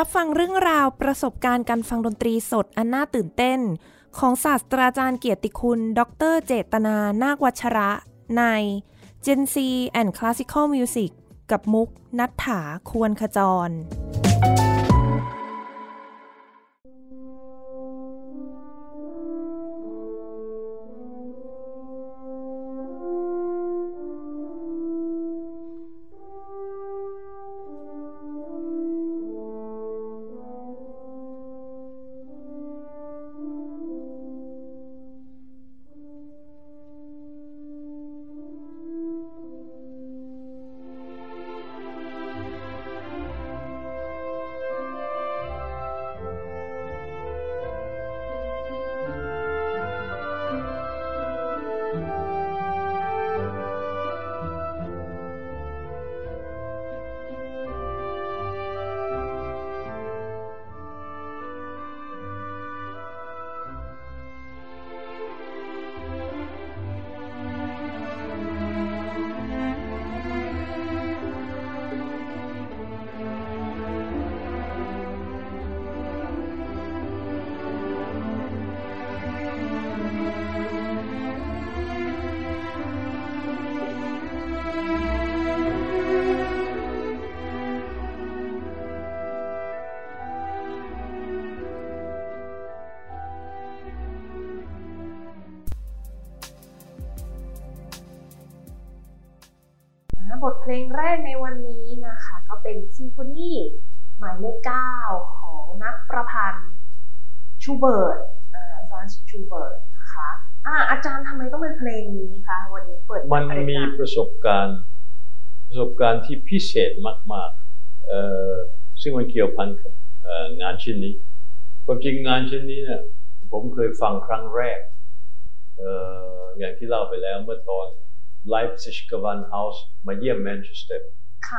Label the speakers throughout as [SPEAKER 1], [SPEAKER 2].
[SPEAKER 1] รับฟังเรื่องราวประสบการณ์การฟังดนตรีสดอันน่าตื่นเต้น ของศาสตราจารย์เกียรติคุณ ดรเจตนา นาควัชระ ใน Gen C and Classical Music กับมุกนัฐถาควรขจร
[SPEAKER 2] ประ
[SPEAKER 3] สบการณ์ประสบการณ์ที่พิเศษมากๆเอ่อซึ่งมันเกี่ยวพันกับงานชิ้นนี้ความจริงงานชิ้นนี้เนี่ยผมเคยฟังครั้งแรกเอ่ออย่างที่เล่าไปแล้วเมื่อตอน Leipzig Gewandhaus มาเยี่ยมแมนเชสเตอร์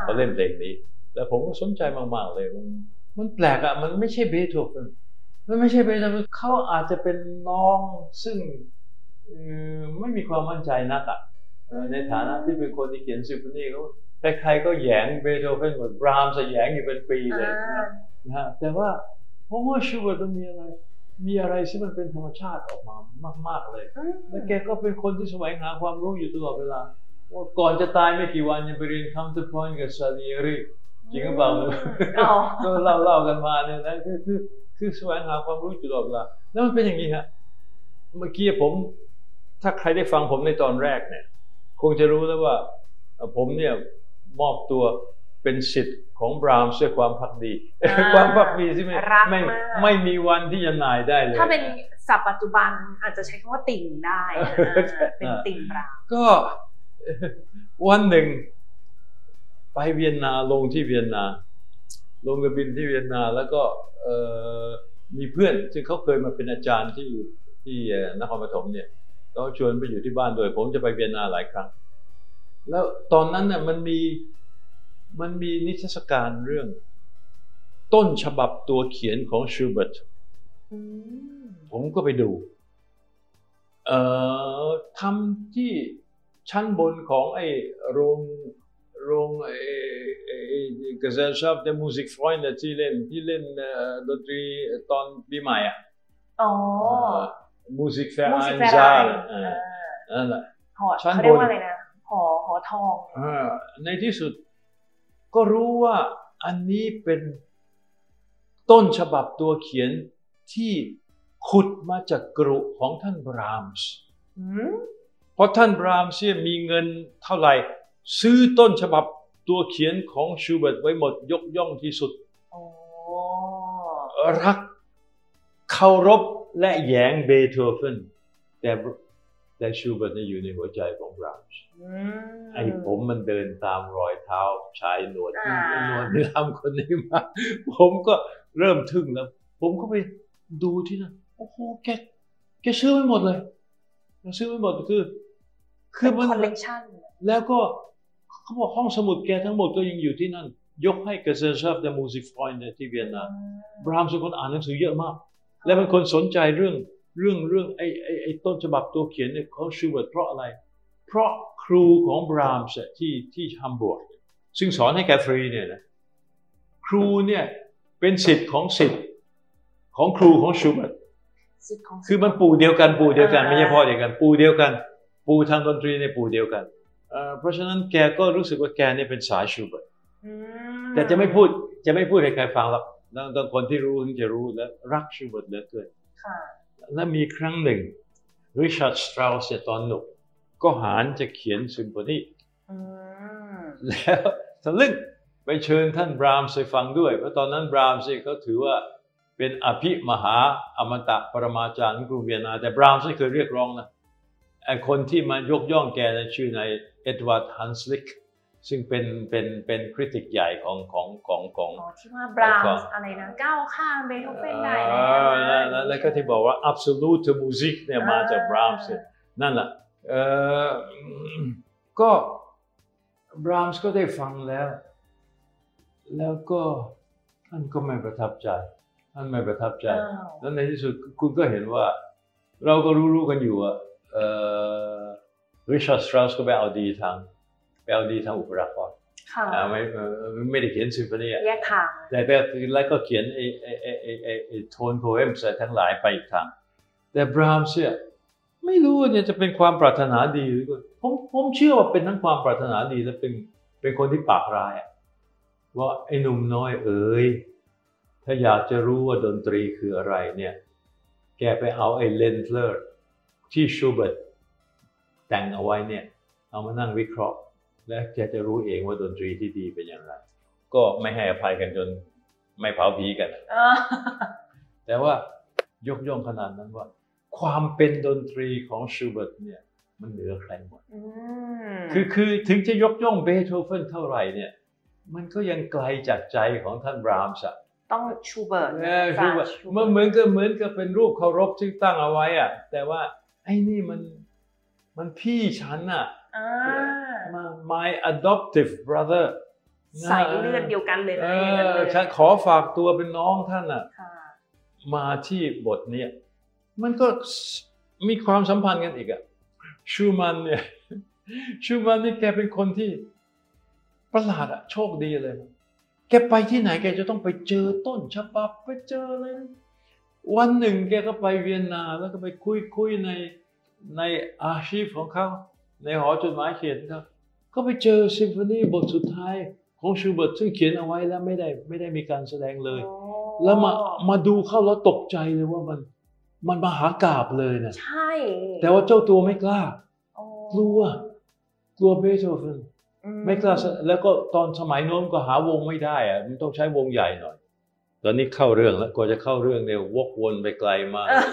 [SPEAKER 3] เขาเล่นเพลงนี้ แล้วผมก็สนใจมาก ๆ เลย มันมันแปลกอะมันไม่ใช่เบโธเฟนมันไม่ใช่เบโธเฟนเขาอาจจะเป็นน้องซึ่งไม่มีความมั่นใจนักอะ ในฐานะที่เป็นคนที่เขียนซิมโฟนีเขาใครๆก็แหยงเบโธเฟนหมดบรามส์แหยงอยู่เป็นปีเลยนะฮะแต่ว่าผมว่าชูเบิร์ตมันมีอะไร มีอะไรที่มันเป็นธรรมชาติออกมามาก ๆเลย แล้วแกก็เป็นคนที่แสวงหาความรู้อยู่ตลอดเวลาว่าก่อนจะตายไม่กี่วันยังไปเรียน counterpoint กับซาลิเอรีจริงหรือเปล่าก็เล่าเล่ากันมาเนี่ยนะคือคือคือแสวงหาความรู้อยู่ตลอดเวลาแล้วมันเป็นอย่างนี้ฮะเมื่อกี้ผม ถ้าใครได้ฟังผมในตอนแรกเนี่ย คงจะรู้แล้วว่าผมเนี่ยมอบตัวเป็นสิทธิ์ของบราวน์ด้วยความพักดี ความพักดีที่ไม่ไม่ไม่มีวันที่จะหน่ายได้เลย
[SPEAKER 2] ถ้าเป็นศัพท์ปัจจุบันอาจจะใช้คำว่าติ่งได้เป็นติ่งบราวน์
[SPEAKER 3] ก็วันหนึ่ง ไปเวียนนาลงที่เวียนนา ลงกระบินที่เวียนนาแล้วก็มีเพื่อนซึ่งเขาเคยมาเป็นอาจารย์ที่ที่นครปฐมเนี่ย เขาชวนไปอยู่ที่บ้านโดยผมจะไปเวียนนาหลายครั้ง แล้วตอนนั้นเนี่ยมันมีมันมีนิทรรศการเรื่อง ต้นฉบับตัวเขียนของชูเบิร์ตผมก็ไปดู เอ่อทำที่ชั้นบนของไอ้โรงโรงไอ้ไอ้ Gesellschaft der Musikfreunde ที่เล่นที่เล่นดนตรีตอนปีใหม่อะ
[SPEAKER 2] อ๋อ
[SPEAKER 3] Musikvereinssaal นั่นแหละ
[SPEAKER 2] ชั้นบนเขาเรียกว่าอะไรนะหอหอทอง
[SPEAKER 3] ในที่สุดก็รู้ว่าอันนี้เป็นต้นฉบับตัวเขียนที่ขุดมาจากกรุของท่านบรามส์เพราะท่านบรามส์มีเงินเท่าไหร่ ซื้อต้นฉบับตัวเขียนของชูเบิร์ตไว้หมดยกย่องที่สุดรักเคารพ และแยงเบโธเฟนแต่แต่ชูเบิร์ตอยู่ในหัวใจของบรามส์ไอ้ผมมันเดินตามรอยเท้าชายหนวดหนวดนี่ทำคนนี้มา ผมก็เริ่มทึ่งแล้ว ผมก็ไปดูที่นั่นโอ้โหแกแกซื้อไว้หมดเลยซื้อไว้หมดคือ
[SPEAKER 2] คือมันคอลเลกชัน
[SPEAKER 3] แล้วก็เขาบอกห้องสมุดแกทั้งหมดก็ยังอยู่ที่นั่น ยกให้กับ Gesellschaft der Musikfreunde ที่เวียนนาบรามส์เป็นคนอ่านหนังสือเยอะมาก และเป็นคนสนใจเรื่องเรื่องเรื่องไอ้ไอ้ไอ้ต้นฉบับตัวเขียนเนี่ยเขาชูเบิร์ตเพราะอะไร เพราะครูของบรามส์ที่ที่ฮัมบูร์กซึ่งสอนให้แกฟรีเนี่ยนะครูเนี่ยเป็นสิทธิ์ของสิทธิ์ของครูของชูเบิร์ต
[SPEAKER 2] ศิษย์ของ
[SPEAKER 3] คือมันปู่เดียวกันปู่เดียวกัน
[SPEAKER 2] อ่า
[SPEAKER 3] ไม่ใช่พ่อเดียวกัน ปู่เดียวกัน ปู่ทางดนตรีในปู่เดียวกันเอ่อเพราะฉะนั้นแกก็รู้สึกว่าแกเนี่ยเป็นสายชูเบิร์ต
[SPEAKER 2] อืม
[SPEAKER 3] แต่จะไม่พูดจะไม่พูดให้ใครฟังหรอก ต้องต้องคนที่รู้ถึงจะรู้และรักชูเบิร์ตเหลือเกิน
[SPEAKER 2] ค่ะ
[SPEAKER 3] และมีครั้งหนึ่งริชาร์ดสตราวส์ตอนหนุ่มก็หาญจะเขียนซิมโฟนี
[SPEAKER 2] อืม
[SPEAKER 3] แล้วทะลึ่งไปเชิญท่านบรามส์ไปฟังด้วย เพราะตอนนั้นบรามส์เนี่ยเขาถือว่าเป็นอภิมหาอมตะปรมาจารย์ของกรุงเวียนนา แต่บรามส์ไม่เคยเรียกร้องนะไอคนที่มายกย่องแกในะชื่อนายเอ็ดวาร์ดฮันสลิก ซึ่งเป็นเป็นเป็น critic ใหญ่ของของของของ
[SPEAKER 2] อ๋อที่ว่าบราวน์อะไรนะก้าวข้ามเบโธเฟนได้
[SPEAKER 3] เออแล้วแล้วแล้วก็ที่บอกว่า absolute music เนี่ยมาจากบรามส์เนี่ยนั่นแหละเออก็บรามส์ก็ได้ฟังแล้ว แล้วก็ท่านก็ไม่ประทับใจท่านไม่ประทับใจ
[SPEAKER 2] อ้าว
[SPEAKER 3] แล้วในที่สุดคุณก็เห็นว่า เราก็รู้ๆกันอยู่อะเอ่อริชาร์ดสตราสก็ไปเอาดีทางไป เอาดีทางอุปรากร
[SPEAKER 2] ค่ะ
[SPEAKER 3] อ่าไม่เอ่อไม่ได้เขียนซิมโฟนีอะ
[SPEAKER 2] แยกทาง
[SPEAKER 3] แต่ก็แล้วก็เขียนไอ้ไอ้ไอ้ไอ้ไอ้ไอ้ tone poems ทั้งหลายไปอีกทาง แต่บรามส์เนี่ยไม่รู้เนี่ยจะเป็นความปรารถนาดีหรือก็ผมผมเชื่อว่าเป็นทั้งความปรารถนาดีและเป็นเป็นคนที่ปากร้ายอะว่าไอ้หนุ่มน้อยเอ๋ยถ้าอยากจะรู้ว่าดนตรีคืออะไรเนี่ย แกไปเอาไอ้ Ländlerที่ชูเบิร์ตแต่งเอาไว้เนี่ย เอามานั่งวิเคราะห์ และแกจะรู้เองว่าดนตรีที่ดีเป็นอย่างไร ก็ไม่ให้อภัยกันจนไม่เผาผีกัน
[SPEAKER 2] เออ
[SPEAKER 3] แต่ว่ายกย่องขนาดนั้นว่า ความเป็นดนตรีของชูเบิร์ตเนี่ย มันเหนือใครหมด
[SPEAKER 2] อืม
[SPEAKER 3] คือคือถึงจะยกย่องเบโธเฟนเท่าไหร่เนี่ย มันก็ยังไกลจากใจของท่านบรามส์อะ
[SPEAKER 2] ต้องชูเบิร์ต
[SPEAKER 3] เออคือว่า
[SPEAKER 2] ฟรนซ์ชู
[SPEAKER 3] มันเหมือนกับเหมือนกับเป็นรูปเคารพที่ตั้งเอาไว้อะแต่ว่าไอ้นี่มันมันพี่ฉันอะ
[SPEAKER 2] อ่า
[SPEAKER 3] มา my adoptive brother
[SPEAKER 2] ใส่เลือดเดียวกันเลย
[SPEAKER 3] เอ
[SPEAKER 2] นะอย่างนั้น
[SPEAKER 3] อ
[SPEAKER 2] เลย
[SPEAKER 3] ฉันขอฝากตัวเป็นน้องท่านอะ
[SPEAKER 2] ค่ะ
[SPEAKER 3] มาที่บทเนี้ยมันก็มีความสัมพันธ์กันอีกอะชูมันเนี่ยชูมันนี่แกเป็นคนที่ประหลาดอะโชคดีเลย แกไปที่ไหนแกจะต้องไปเจอต้นฉบับไปเจอเลยนะวันหนึ่งแกก็ไปเวียนนาแล้วก็ไปคุยคุยในในอาชีพของเขาในหอจดหมายเขียนเขา ก็ไปเจอซิมโฟนีบทสุดท้ายของชูเบิร์ตซึ่งเขียนเอาไว้แล้วไม่ได้ไม่ได้มีการแสดงเลย
[SPEAKER 2] โอ้
[SPEAKER 3] แล้วมามาดูเข้าแล้วตกใจเลยว่ามันมันมหากาบเลยนะ
[SPEAKER 2] ใช่
[SPEAKER 3] แต่ว่าเจ้าตัวไม่กล้า
[SPEAKER 2] โอ้
[SPEAKER 3] กลัวกลัวเบโธเฟน
[SPEAKER 2] อื
[SPEAKER 3] ไม่กล้าแสแล้วก็ตอนสมัยโน้นก็หาวงไม่ได้อะมันต้องใช้วงใหญ่หน่อย ตอนนี้เข้าเรื่องแล้วกว่าจะเข้าเรื่องเนี่ยวกวนไปไกลมาก
[SPEAKER 2] เออ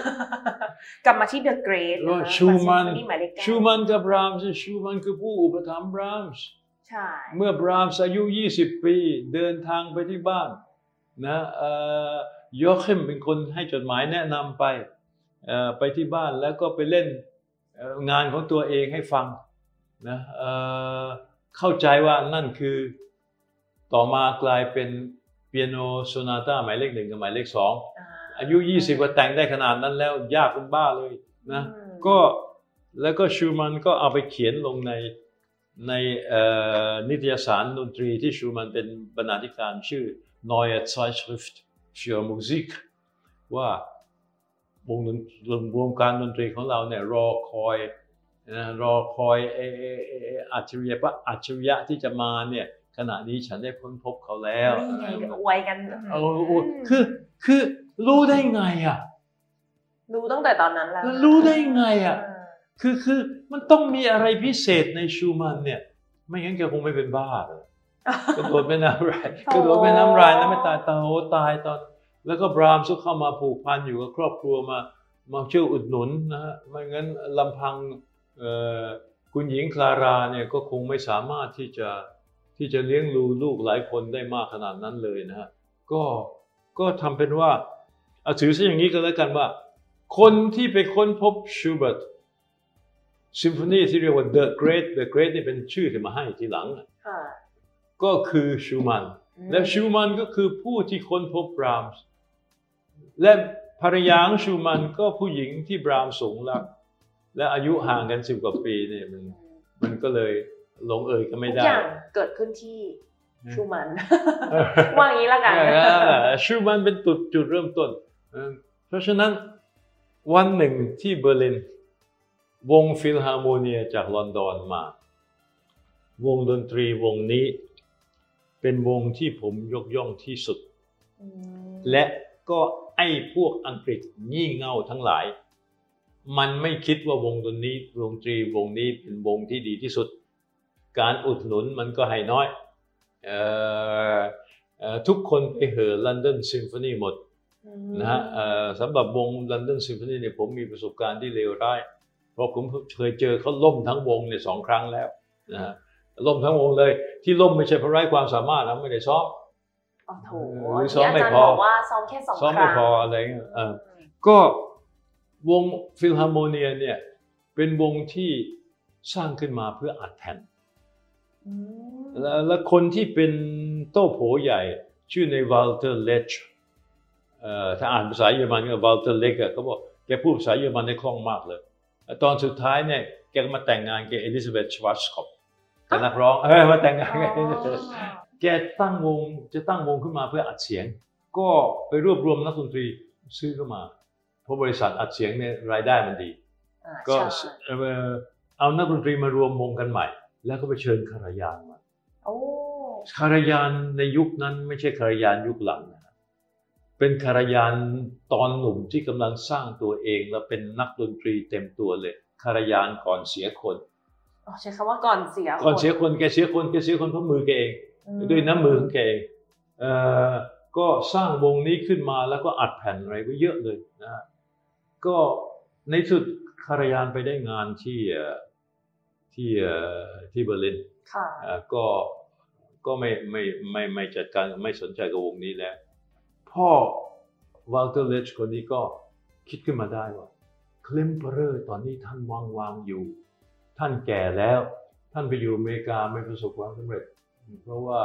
[SPEAKER 2] กลับมาที่ The Great
[SPEAKER 3] ว่า
[SPEAKER 2] นะคะ
[SPEAKER 3] ชูมัน
[SPEAKER 2] ซิโฟหมายเลขเก้า
[SPEAKER 3] ชูมันกับบรามส์ชูมันคือผู้อุปถัมภ์บรามส์
[SPEAKER 2] ใช่
[SPEAKER 3] เมื่อบรามส์อายุ 20 ปี เดินทางไปที่บ้านนะเอ่อยอคิมเป็นคนให้จดหมายแนะนำไปเอ่อไปที่บ้านแล้วก็ไปเล่นเอ่องานของตัวเองให้ฟังนะเอ่อเข้าใจว่านั่นคือต่อมากลายเป็น เปียโนโซนาต้าหมายเลขหนึ่งกับหมายเลขสอง
[SPEAKER 2] อ่า
[SPEAKER 3] อายุ 20ว่าแต่งได้ขนาดนั้นแล้วยากเป็นบ้าเลยนะ
[SPEAKER 2] อืม
[SPEAKER 3] ก็แล้วก็ชูมันก็เอาไปเขียนลงในในเอ่อนิตยสารดนตรีที่ชูมันเป็นบรรณาธิการชื่อ Neue Zeitschrift für Musik ว่าวงดนวงการดนตรีของเราเนี่ยรอคอยนะรอคอยเอเอเอเออัจฉริยะอัจฉริยะที่จะมาเนี่ย ขณะนี้ฉันได้ค้นพบเขาแล้ว
[SPEAKER 2] นี่ไงอวยกัน
[SPEAKER 3] เออโอ้คือคือรู้ได้ไงอะ
[SPEAKER 2] รู้ตั้งแต่ตอนนั้นแล้ว
[SPEAKER 3] แล้วรู้ได้ไงอะ
[SPEAKER 2] เออ
[SPEAKER 3] คือคือมันต้องมีอะไรพิเศษในชูมันเนี่ย ไม่งั้นแกคงไม่เป็นบ้าเลยกระโดดแม่น้ำรายกระโดดแม่น้ำรายแล้วไม่ตายตายโอ้ตายตอน แล้วก็บรามส์ก็เข้ามาผูกพันอยู่กับครอบครัวมามาช่วยอุดหนุนนะฮะไม่งั้นลำพังเอ่อคุณหญิงคลาราเนี่ยก็คงไม่สามารถที่จะ ที่จะเลี้ยงดูลูกหลายคนได้มากขนาดนั้นเลยนะฮะก็ก็ทำเป็นว่าเอาถือซะอย่างนี้ก็แล้วกันว่า คนที่ไปค้นพบชูเบิร์ตซิมโฟนีที่เรียกว่า The Great The Great นี่เป็นชื่อที่มาให้ทีหลังอะ
[SPEAKER 2] ค่ะ
[SPEAKER 3] ก็คือชูมัน
[SPEAKER 2] อืม
[SPEAKER 3] และชูมันก็คือผู้ที่ค้นพบบรามส์และภรรยาของชูมันก็ผู้หญิงที่บรามส์หลงรัก และอายุห่างกันสิบกว่าปีเนี่ยมันมันก็เลย ลงเอยกันไม่
[SPEAKER 2] ทุก
[SPEAKER 3] ได้
[SPEAKER 2] อย่างเกิดขึ้นที่ชูมันว่าอย่างนี้ละกัน
[SPEAKER 3] ชูมันเป็นจุดจุดเริ่มต้นเออเพราะฉะนั้นวันหนึ่งที่เบอร์ลิน วงฟิลฮาร์โมเนียจากลอนดอนมา วงดนตรีวงนี้ เป็นวงที่ผมยกย่องที่สุด
[SPEAKER 2] อืม
[SPEAKER 3] และก็ไอ้พวกอังกฤษงี่เง่าทั้งหลาย มันไม่คิดว่าวงดนนี้ดนตรีวงนี้เป็นวงที่ดีที่สุด การอุดหนุนมันก็ให้น้อยเอ่อเอ่อทุกคนไปเหอ London Symphony หมด
[SPEAKER 2] อืม
[SPEAKER 3] นะฮะเอ่อสำหรับวง London Symphony เนี่ยผมมีประสบการณ์ที่เลวร้าย เพราะผมเคยเจอเขาล่มทั้งวงเนี่ยสองครั้งแล้วนะฮะล่มทั้งวงเลย ที่ล่มไม่ใช่เพราะไร้ความสามารถนะไม่ได้ซ้อม
[SPEAKER 2] โอ้โห
[SPEAKER 3] หรือซ้อมไม่
[SPEAKER 2] ที่าจารย์
[SPEAKER 3] พอ
[SPEAKER 2] บอกว่าซ้อมแค่สอง
[SPEAKER 3] ซ้อม
[SPEAKER 2] ครั้งไม่
[SPEAKER 3] พออะไรเงี้ยเออก็วงฟิลฮาร์โมเนียเนี่ยเป็นวงที่สร้างขึ้นมาเพื่ออัดแผ่น
[SPEAKER 2] อืม
[SPEAKER 3] แล้วแล้วคนที่เป็นโต้โผใหญ่ ชื่อในว a ลเตอร์เลชเอ่อถ้าอ่านภาษาเยอรมันก็ว a ลเตอร์เลกเขาบอกแกพูดภาษาเยอรมันได้คล่องมากเลย ตอนสุดท้ายเนี่ยแกก็มาแต่งงานกับเอลิซาเบธชวาร์ซคอปฟ์แต่นักร้องเออมาแต่งงานกับ
[SPEAKER 2] อ๋อ
[SPEAKER 3] Elizabeth แกตั้งวงจะตั้งวงขึ้นมาเพื่ออัดเสียง ก็ไปรวบรวมนักดนตรีซื้อเข้ามา เพราะบริษัทอัดเสียงเนี่ยรายได้มันดี
[SPEAKER 2] อ่า
[SPEAKER 3] ก็
[SPEAKER 2] ใช่
[SPEAKER 3] เอ่อเอานักดนตรีมารวมวงกันใหม่ แล้วก็ไปเชิญคารายานมา
[SPEAKER 2] โอ้
[SPEAKER 3] คารายานในยุคนั้นไม่ใช่คารายานยุคหลังนะเป็นคารายานตอนหนุ่มที่กำลังสร้างตัวเองแล้วเป็นนักดนตรีเต็มตัวเลยคารายานก่อนเสียคน
[SPEAKER 2] อ๋อใช้คำว่าก่อนเสีย
[SPEAKER 3] ก่อนเสียคนแกเสียคนแกเสียคนเพราะมือแกเอง
[SPEAKER 2] ม
[SPEAKER 3] ด้วยน้ำมือของแกเองเอ่อก็สร้างวงนี้ขึ้นมาแล้วก็อัดแผ่นอะไรไว้เยอะเลยนะฮะก็ในสุดคารายานไปได้งานที่เอ่อ ที่เอ่อที่เบอร์ลิน
[SPEAKER 2] ค่ะ
[SPEAKER 3] เอ่อก็ก็ไม่ไม่ไม่ไม่จัดการไม่สนใจกับวงนี้แล้ว พ่อวาลเตอร์เลกคนนี้ก็คิดขึ้นมาได้ว่าเคลมเพอเรอร์ตอนนี้ท่านว่างว่างอยู่ ท่านแก่แล้ว ท่านไปอยู่อเมริกาไม่ประสบความสำเร็จ เพราะว่า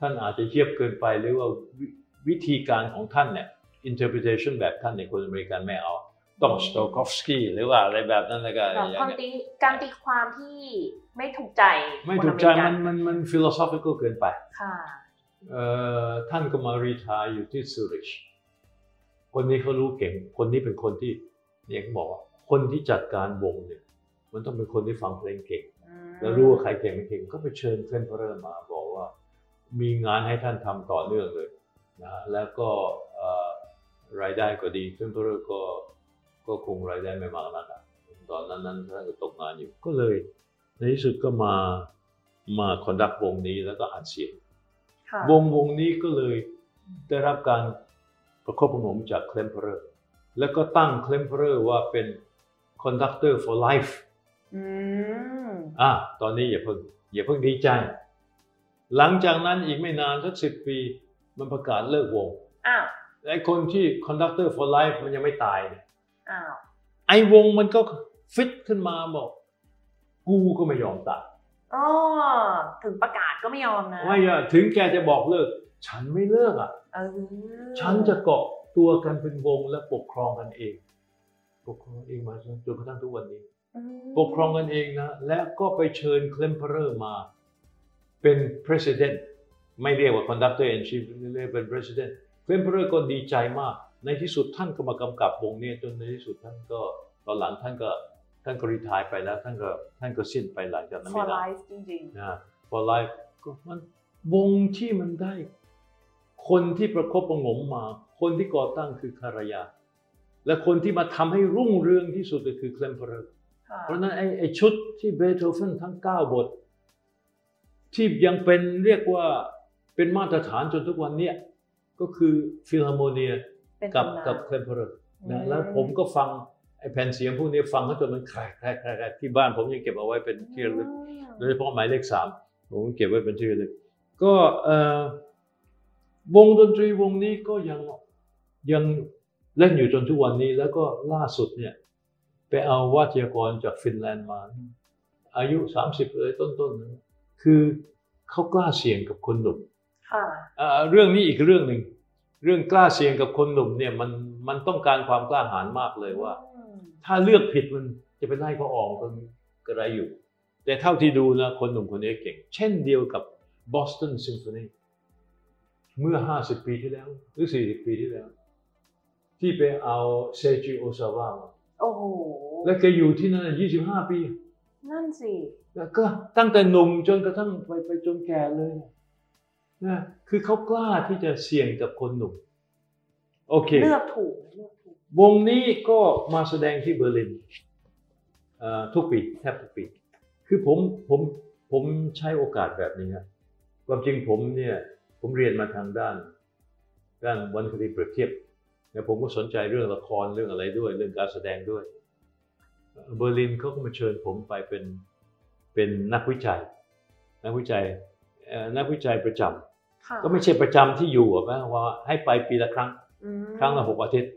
[SPEAKER 3] ท่านอาจจะเฉียบเกินไปหรือว่าวิวิธีการของท่านเนี่ย interpretation แบบท่านในยคนอเมริกันไม่เอา ต้องสโตกอฟสกี้หรือว่าอะไรแบบนั้นแล้วก็
[SPEAKER 2] แบบ
[SPEAKER 3] อย่า
[SPEAKER 2] ความ
[SPEAKER 3] งเงี้ย
[SPEAKER 2] ตีการตีความที่ไม่ถูกใจ
[SPEAKER 3] ไม่ถูกใจ
[SPEAKER 2] คอเริ
[SPEAKER 3] มันมันมัน philosophical เกินไป
[SPEAKER 2] ค่ะ
[SPEAKER 3] เอ่อท่านก็มา retire อยู่ที่ซูริชคนนี้เขารู้เก่ง คนนี้เป็นคนที่เนี่ยเขาบอกว่าคนที่จัดการวงเนี่ย มันต้องเป็นคนที่ฟังเพลงเก่ง
[SPEAKER 2] อืม
[SPEAKER 3] แล้วรู้ว่าใครเก่งไม่เก่งก็ไปเชิญเคลมเพอเรอร์มาบอกว่า มีงานให้ท่านทำต่อเนื่องเลยนะแล้วก็เอ่อรายได้ก็ดีเคลมเพอเรอร์ก็ ก็คงรายได้ไม่มากนักอะตอนนั้นนั้นท่านก็ตกงานอยู่ ก็เลย ในที่สุดก็มามา conduct วงนี้แล้วก็อัดเสียง
[SPEAKER 2] ค่ะ
[SPEAKER 3] วงวงนี้ก็เลยได้รับการประคบประหงมจากเคลมเพอเรอร์แล้วก็ตั้งเคลมเพอเรอร์ว่าเป็น conductor for life
[SPEAKER 2] อืม
[SPEAKER 3] อะตอนนี้อย่าเพิ่งอย่าเพิ่งดีใจ หลังจากนั้นอีกไม่นานสักสิบปี มันประกาศเลิกวง
[SPEAKER 2] อ้าว
[SPEAKER 3] ไอ้คนที่ conductor for life มันยังไม่ตายเนี่ย
[SPEAKER 2] อ้าว
[SPEAKER 3] ไอ้วงมันก็ฟิตขึ้นมาบอก กูก็ไม่ยอมตาย
[SPEAKER 2] อ๋อถึงประกาศก็ไม่ยอมนะ
[SPEAKER 3] ไม่อะถึงแกจะบอกเลิก ฉันไม่เลิกอะ
[SPEAKER 2] เออ
[SPEAKER 3] ฉันจะเกาะตัวกันเป็นวงและปกครองกันเอง ปกครองเองมาจนกระทั่งทุกวันนี้
[SPEAKER 2] อืม
[SPEAKER 3] ปกครองกันเองนะ และก็ไปเชิญเคลมเพอร์มา เป็น president ไม่เรียกว่า conductor in chief เรียกเป็น president เคลมเพอเรอร์ก็ดีใจมาก ในที่สุดท่านก็มากำกับวงนี้จนในที่สุดท่านก็ตอนหลังท่านก็ท่านก็ retire ไปแล้วท่านก็ท่านก็สิ้นไปหลังจากนั้น
[SPEAKER 2] for
[SPEAKER 3] ไม่นาน
[SPEAKER 2] life จริง
[SPEAKER 3] นะ for life ก็มันวงที่มันได้ คนที่ประคบประหงมมา คนที่ก่อตั้งคือคารายาน และคนที่มาทำให้รุ่งเรืองที่สุดก็คือเคลมเพอร์
[SPEAKER 2] ๆค่ะ
[SPEAKER 3] เพราะฉะนั้นไอ้ไอ้ชุดที่เบโธเฟนทั้ง 9 บท ที่ยังเป็นเรียกว่าเป็นมาตรฐานจนทุกวันเนี้ยก็คือฟิลฮาร์โมเนีย
[SPEAKER 2] เป็น
[SPEAKER 3] กับ
[SPEAKER 2] ตำนาน
[SPEAKER 3] กับเคลมเพอเร
[SPEAKER 2] อ
[SPEAKER 3] ร์อื
[SPEAKER 2] มนะ
[SPEAKER 3] แล้วผมก็ฟังไอ้แผ่นเสียงพวกนี้ฟังเขาจนมันแครกแครกแครกแครกที่บ้านผมยังเก็บเอาไว้เป็นที่ระลึกโดยเฉพาะหมายเลขสามผมเก็บไว้เป็นที่ระลึกก็เอ่อวงดนตรีวงนี้ก็ยังยังเล่นอยู่จนทุกวันนี้แล้วก็ล่าสุดเนี่ยไปเอาวาทยากรจากฟินแลนด์มา อายุ 30 เลยต้นๆนะคือเขากล้าเสี่ยงกับคนหนุ่ม
[SPEAKER 2] ค่ะ
[SPEAKER 3] เอ่อเรื่องนี้อีกเรื่องหนึ่ง เรื่องกล้าเสี่ยงกับคนหนุ่มเนี่ยมันมันต้องการความกล้าหาญมากเลยว่า
[SPEAKER 2] อืม
[SPEAKER 3] ถ้าเลือกผิดมันจะไปไล่เขาออกมันก็ไรอยู่ แต่เท่าที่ดูนะคนหนุ่มคนนี้เก่ง เช่นเดียวกับบอสตันซิมโฟนีเมื่อ 50 ปีที่แล้ว หรือ 40 ปีที่แล้ว ที่ไปเอาเซจิโอซาวะมา
[SPEAKER 2] โอ้โห
[SPEAKER 3] แล้วแกอยู่ที่นั่น 25 ปี
[SPEAKER 2] นั่นสิ
[SPEAKER 3] แล้วก็ตั้งแต่หนุ่มจนกระทั่งไปไปจนแก่เลย นะคือเขากล้าที่จะเสี่ยงกับคนหนุ่ม โอเค
[SPEAKER 2] เลือกถูกเลือกถูก
[SPEAKER 3] วงนี้ก็มาแสดงที่เบอร์ลินเอ่อทุกปีแทบทุกปี คือผมผมผมใช้โอกาสแบบนี้ครับความจริงผมเนี่ยผมเรียนมาทางด้าน ด้านวรรณคดีเปรียบเทียบแล้วผมก็สนใจเรื่องละครเรื่องอะไรด้วย เรื่องการแสดงด้วยเอ่อเบอร์ลินเขาก็มาเชิญผมไปเป็นเป็นนักวิจัย นักวิจัยเอ่อนักวิจัยประจำ
[SPEAKER 2] ค่ะ
[SPEAKER 3] ก็ไม่ใช่ประจำที่อยู่อะนะว่าให้ไปปีละครั้ง
[SPEAKER 2] อืม
[SPEAKER 3] ครั้งละหกอาทิตย์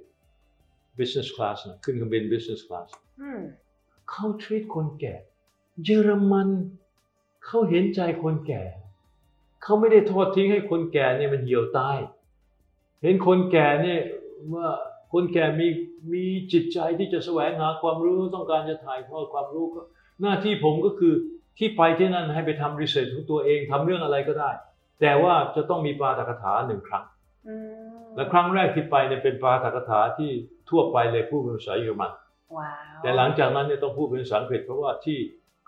[SPEAKER 3] business class นะขึ้นเครื่องบิน business class
[SPEAKER 2] อืม
[SPEAKER 3] เขา treat คนแก่ เยอรมันเขาเห็นใจคนแก่ เขาไม่ได้ทอดทิ้งให้คนแก่เนี่ยมันเหี่ยวตาย เห็นคนแก่เนี่ยว่าคนแก่มีมีจิตใจที่จะแสวงหาความรู้ต้องการจะถ่ายทอดความรู้ก็หน้าที่ผมก็คือที่ไปที่นั่นให้ไปทำรีเสิร์ชของตัวเองทำเรื่องอะไรก็ได้ แต่ว่าจะต้องมีปาฐกถาหนึ่งครั้ง
[SPEAKER 2] อืม
[SPEAKER 3] และครั้งแรกที่ไปเนี่ยเป็นปาฐกถาที่ทั่วไปเลยพูดเป็นภาษาเยอรมัน
[SPEAKER 2] ว้าว
[SPEAKER 3] แต่หลังจากนั้นเนี่ยต้องพูดเป็นภาษาอังกฤษเพราะว่าที่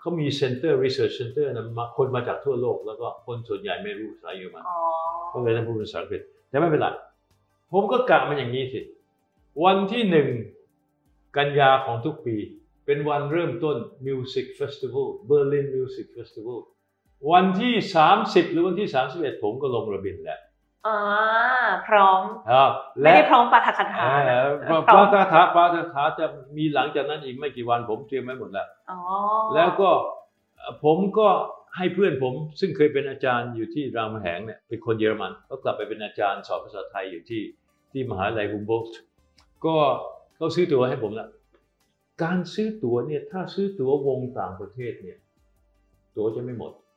[SPEAKER 3] เขามี center research center นะมาคนมาจากทั่วโลก แล้วก็คนส่วนใหญ่ไม่รู้ภาษาเยอรมัน
[SPEAKER 2] อ๋อ
[SPEAKER 3] ก็เลยต้องพูดเป็นภาษาอังกฤษแต่ไม่เป็นไรผมก็กะมันอย่างนี้สิ วันที่หนึ่งกันยาของทุกปี เป็นวันเริ่มต้น Music Festival Berlin Music Festival วัน ที่ 30 หรือวันที่ 31 ผมก็ลงเบอร์ลินแล้ว
[SPEAKER 2] อ่าพร้อม
[SPEAKER 3] ครับ
[SPEAKER 2] ไม่
[SPEAKER 3] และ
[SPEAKER 2] ได้พร้อมปาฐกถา
[SPEAKER 3] เอ่อพระ
[SPEAKER 2] พร้อม
[SPEAKER 3] พระคาถาพระคาถาจะมีหลังจากนั้นอีกไม่กี่วันผมเตรียมไว้หมดแล้ว
[SPEAKER 2] อ๋อ
[SPEAKER 3] แล้วก็เอ่อผมก็ให้เพื่อนผมซึ่งเคยเป็นอาจารย์อยู่ที่รามคำแหงเนี่ยเป็นคนเยอรมัน ก็กลับไปเป็นอาจารย์สอนภาษาไทยอยู่ที่ที่มหาลัยฮุมโบลต์ก็เขาซื้อตั๋วให้ผมแล้วการซื้อตั๋วเนี่ยถ้าซื้อตั๋ววงต่างประเทศเนี่ย ตั๋วจะไม่หมด
[SPEAKER 2] อื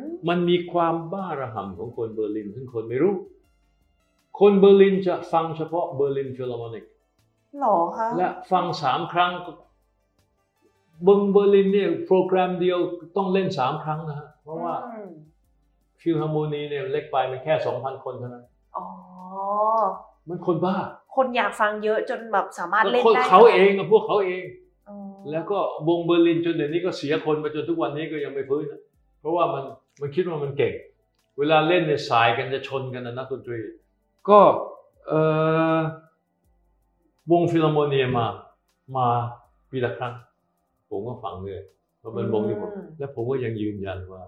[SPEAKER 2] ม
[SPEAKER 3] มันมีความบ้าระห่ำของคนเบอร์ลิน ซึ่งคนไม่รู้ คนเบอร์ลินจะฟังเฉพาะเบอร์ลินฟิล h ร์ r ม n นิก
[SPEAKER 2] หรอคะ
[SPEAKER 3] และฟังสามครั้งเบิงเบอร์ลินเนี่ยโปรแกรมเดียวต้องเล่นสามครั้งนะฮะเพราะว่า
[SPEAKER 2] อืม
[SPEAKER 3] ฟิลฮาร์โมนีเนี่ยเล็กไปมันแค่สองพันคนเท่านั้น
[SPEAKER 2] อ๋อ
[SPEAKER 3] มันคนบ้า
[SPEAKER 2] คนอยากฟังเยอะจนแบบสามารถ
[SPEAKER 3] แล้ว
[SPEAKER 2] เล่น
[SPEAKER 3] คน
[SPEAKER 2] ได้
[SPEAKER 3] เขาเองอะพวกเขาเอง
[SPEAKER 2] อ๋อ
[SPEAKER 3] แล้วก็วงเบอร์ลินจนเดี๋ยวนี้ก็เสียคนมาจนทุกวันนี้ก็ยังไม่ฟื้นนะเพ ราะว่ามันมันคิดว่ามันเก่ง เวลาเล่นเนี่ยสายกันจะชนกันนะนักดนตรี ก็เออวงฟิลาร์โมเนียมา มาปีละครั้ง ผมก็ฟังเลยเพราะมันวงที่ผมและผมก็ยังยืนยันว่า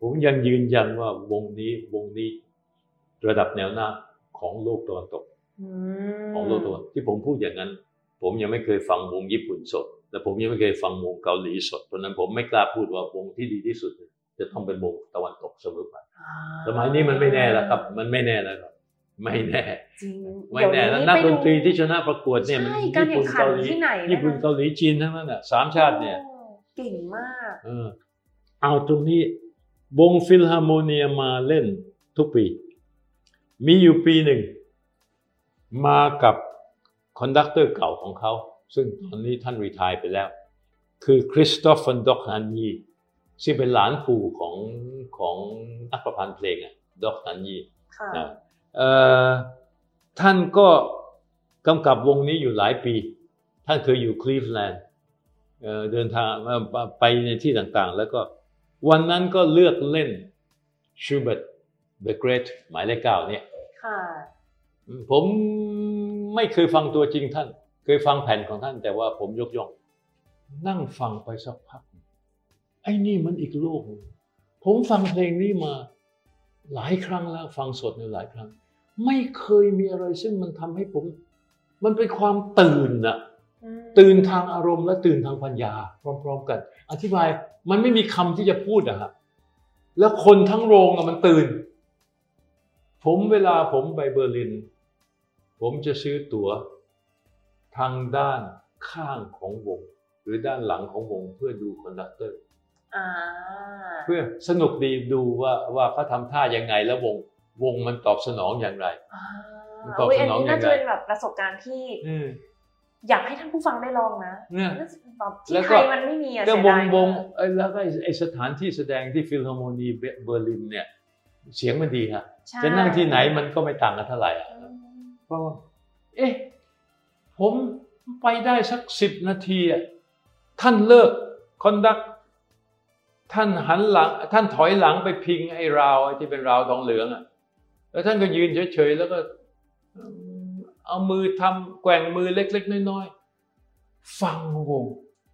[SPEAKER 3] ผมยังยืนยันว่าวงนี้วงนี้ระดับแนวหน้าของโลกตะวันตก
[SPEAKER 2] อืม
[SPEAKER 3] ของโลกตะวันที่ผมพูดอย่างนั้น ผมยังไม่เคยฟังวงญี่ปุ่นสด และผมยังไม่เคยฟังวงเกาหลีสดเพราะฉะนั้นผมไม่กล้าพูดว่าวงที่ดีที่สุด จะต้องเป็นวงตะวันตกเสมอไป
[SPEAKER 2] อ่า
[SPEAKER 3] สมัยนี้มันไม่แน่แล้วครับ มันไม่แน่แล้วครับไม่แน่
[SPEAKER 2] จริง
[SPEAKER 3] ไม่แน่
[SPEAKER 2] เดี๋
[SPEAKER 3] แล้ว
[SPEAKER 2] ยว
[SPEAKER 3] นัก
[SPEAKER 2] ไป
[SPEAKER 3] ดนตรีที่ชนะประกวดเนี่ยมัน
[SPEAKER 2] ใช่การ
[SPEAKER 3] ญี่
[SPEAKER 2] แข่
[SPEAKER 3] ปุ่
[SPEAKER 2] ง
[SPEAKER 3] น
[SPEAKER 2] ขัน
[SPEAKER 3] เกาหลี
[SPEAKER 2] ที่ไหน
[SPEAKER 3] ญี่ปุ่น
[SPEAKER 2] นะคะ
[SPEAKER 3] เกาหลีจีนทั้งนั้นน่ะสามชาติเนี่ย
[SPEAKER 2] โอ้เก่งมาก
[SPEAKER 3] เออเอาตรงนี้ วงฟิลฮาร์โมเนียมาเล่นทุกปี มีอยู่ปีหนึ่ง มากับ conductor เก่าของเขา ซึ่งตอนนี้ท่าน retire ไปแล้ว คือคริสโตฟฟอนด็อกนันยี ซึ่งเป็นหลานปู่ของของนักประพันธ์เพลงอะด็อกนันยี
[SPEAKER 2] ค่ะ
[SPEAKER 3] นะเอ่อท่านก็กำกับวงนี้อยู่หลายปี ท่านเคยอยู่คลีฟแลนด์เอ่อเดินทางเอ่อไปในที่ต่างๆ แล้วก็วันนั้นก็เลือกเล่นชูเบิร์ต The Great หมายเลขเก้าเนี่ย
[SPEAKER 2] ค่ะ
[SPEAKER 3] ผมไม่เคยฟังตัวจริงท่าน เคยฟังแผ่นของท่านแต่ว่าผมยกย่อง นั่งฟังไปสักพักไอ้นี่มันอีกโลกหนึ่งผมฟังเพลงนี้มาหลายครั้งแล้วฟังสดในหลายครั้ง ไม่เคยมีอะไรซึ่งมันทำให้ผม มันเป็นความตื่นนะ
[SPEAKER 2] อืม
[SPEAKER 3] ตื่นทางอารมณ์และตื่นทางปัญญา พร้อม ๆ กัน อธิบายมันไม่มีคำที่จะพูดอะฮะแล้วคนทั้งโรงอะมันตื่น ผมเวลาผมไปเบอร์ลิน ผมจะซื้อตั๋วทางด้านข้างของวง หรือด้านหลังของวงเพื่อดู conductor อ่า เพื่อสนุกดีดูว่าว่าเขาทำท่ายังไงแล้ววงวงมันตอบสนองอย่างไร
[SPEAKER 2] อ่า
[SPEAKER 3] มันตอบ
[SPEAKER 2] อุ๊ย
[SPEAKER 3] ส
[SPEAKER 2] อัน
[SPEAKER 3] นอง
[SPEAKER 2] นี้
[SPEAKER 3] ยั
[SPEAKER 2] น่าง
[SPEAKER 3] ไง
[SPEAKER 2] จะเป็นแบบประสบการณ์ที่
[SPEAKER 3] อืม
[SPEAKER 2] อยากให้ท่านผู้ฟังได้ลองนะ
[SPEAKER 3] เนี่ย
[SPEAKER 2] แบบ
[SPEAKER 3] แล้
[SPEAKER 2] ที่
[SPEAKER 3] วก็
[SPEAKER 2] ไทยมันไม่มีอะ
[SPEAKER 3] ก็
[SPEAKER 2] เสียว
[SPEAKER 3] ง
[SPEAKER 2] ดายว
[SPEAKER 3] ง
[SPEAKER 2] มาก
[SPEAKER 3] เอ้ยแล้วก็ไอ้ไอสถานที่แสดงที่ฟิลฮาร์โมนีเบอร์ลินเนี่ย เสียงมันดีฮะ
[SPEAKER 2] ใช่
[SPEAKER 3] จะนั่งที่ไหนมันก็ไม่ต่างกันเท่าไหร่อะ
[SPEAKER 2] อืม
[SPEAKER 3] เพราะว่าเอ๊ะผมไปได้สักสิบนาทีอะท่านเลิกคอนดัก ท่านหันหลัง ท่านถอยหลังไปพิงไอ้ราวไอ้ที่เป็นราวทองเหลืองอะแล้วท่านก็ยืนเฉยๆแล้วก็อืมเอามือทำแกว่งมือเล็ก ๆ น้อยๆฟังวง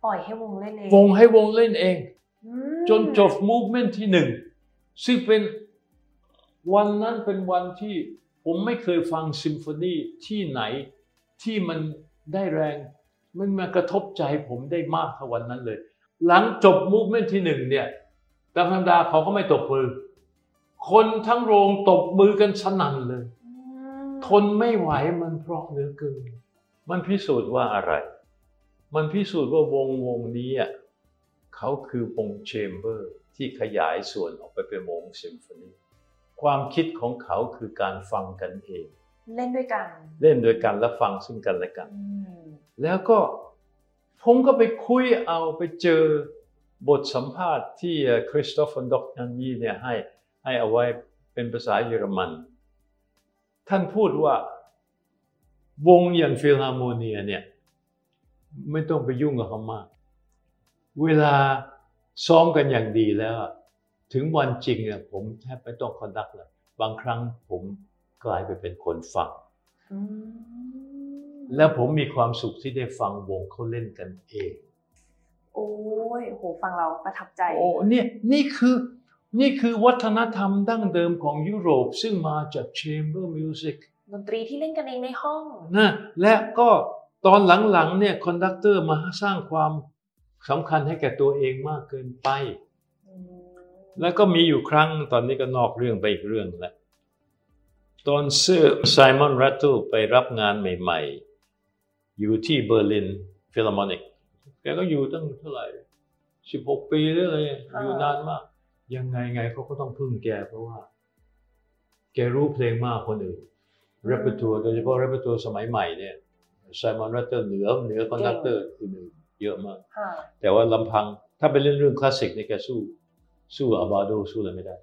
[SPEAKER 2] ปล่อยให้วงเล่นเอง
[SPEAKER 3] วงให้วงเล่นเอง
[SPEAKER 2] อืม
[SPEAKER 3] จนจบมูฟเมนต์ที่หนึ่งซึ่งเป็นวันนั้นเป็นวันที่ผมไม่เคยฟังซิมโฟนีที่ไหนที่มันได้แรง มันมากระทบใจผมได้มากเท่าวันนั้นเลย หลังจบมูฟเมนต์ที่หนึ่งเนี่ยตามธรรมดาเขาก็ไม่ตบมือ คนทั้งโรงตบมือกันสนั่นเลย
[SPEAKER 2] อืม
[SPEAKER 3] ทนไม่ไหวมันเพราะเหลือเกิน มันพิสูจน์ว่าอะไร มันพิสูจน์ว่าวงวงนี้อะเขาคือวงแชมเบอร์ที่ขยายส่วนออกไปเป็นวงซิมโฟนีความคิดของเขาคือการฟังกันเอง
[SPEAKER 2] เล่นด้วยกัน
[SPEAKER 3] เล่นด้วยกันและฟังซึ่งกันและกัน
[SPEAKER 2] อืม
[SPEAKER 3] แล้วก็ ผมก็ไปคุยเอาไปเจอบทสัมภาษณ์ที่คริสโตฟ ฟอนด็อกนันยีเนี่ยให้ให้เอาไว้เป็นภาษาเยอรมัน ท่านพูดว่าวงอย่างฟิลฮาร์โมเนียเนี่ยไม่ต้องไปยุ่งกับเขามาก เวลาซ้อมกันอย่างดีแล้ว ถึงวันจริงเนี่ยผมแทบไม่ต้อง conduct เลย บางครั้งผมกลายไปเป็นคนฟัง แล้วผมมีความสุขที่ได้ฟังวงเขาเล่นกันเอง
[SPEAKER 2] โอ้ยโหฟังเราประทับใจ
[SPEAKER 3] โอ้เนี่ยนี่คือนี่คือวัฒนธรรมดั้งเดิมของยุโรปซึ่งมาจาก chamber music
[SPEAKER 2] ดนตรีที่เล่นกันเองในห้อง
[SPEAKER 3] นะและก็ตอนหลังๆเนี่ย conductor มาสร้างความสำคัญให้แก่ตัวเองมากเกินไป
[SPEAKER 2] อืม
[SPEAKER 3] แล้วก็มีอยู่ครั้งตอนนี้ก็นอกเรื่องไปอีกเรื่องแล้วตอนเซอร์ไซมอนแรตเตลไปรับงานใหม่ ๆ อยู่ที่เบอร์ลินฟิล h ร์โมนิกแกก็อยู่ตั้งเท่าไหร่สิบหกปีหรืออะไรอยู่นานมาก ยังไงไงเขาก็ต้องพึ่งแกเพราะว่า แกรู้เพลงมากคนอื่น repertoire โดยเฉพาะ repertoire สมัยใหม่เนี่ยไซมอนแรตเตลเหนือเหนือ conductor อื่นๆเยอะมาก
[SPEAKER 2] ค่ะ
[SPEAKER 3] แต่ว่าลำพังถ้าเป็นเรื่องเรื่องคลาสสิกเนี่ยแกสู้ สู้อาบาโดสู้อะไรไม่ได้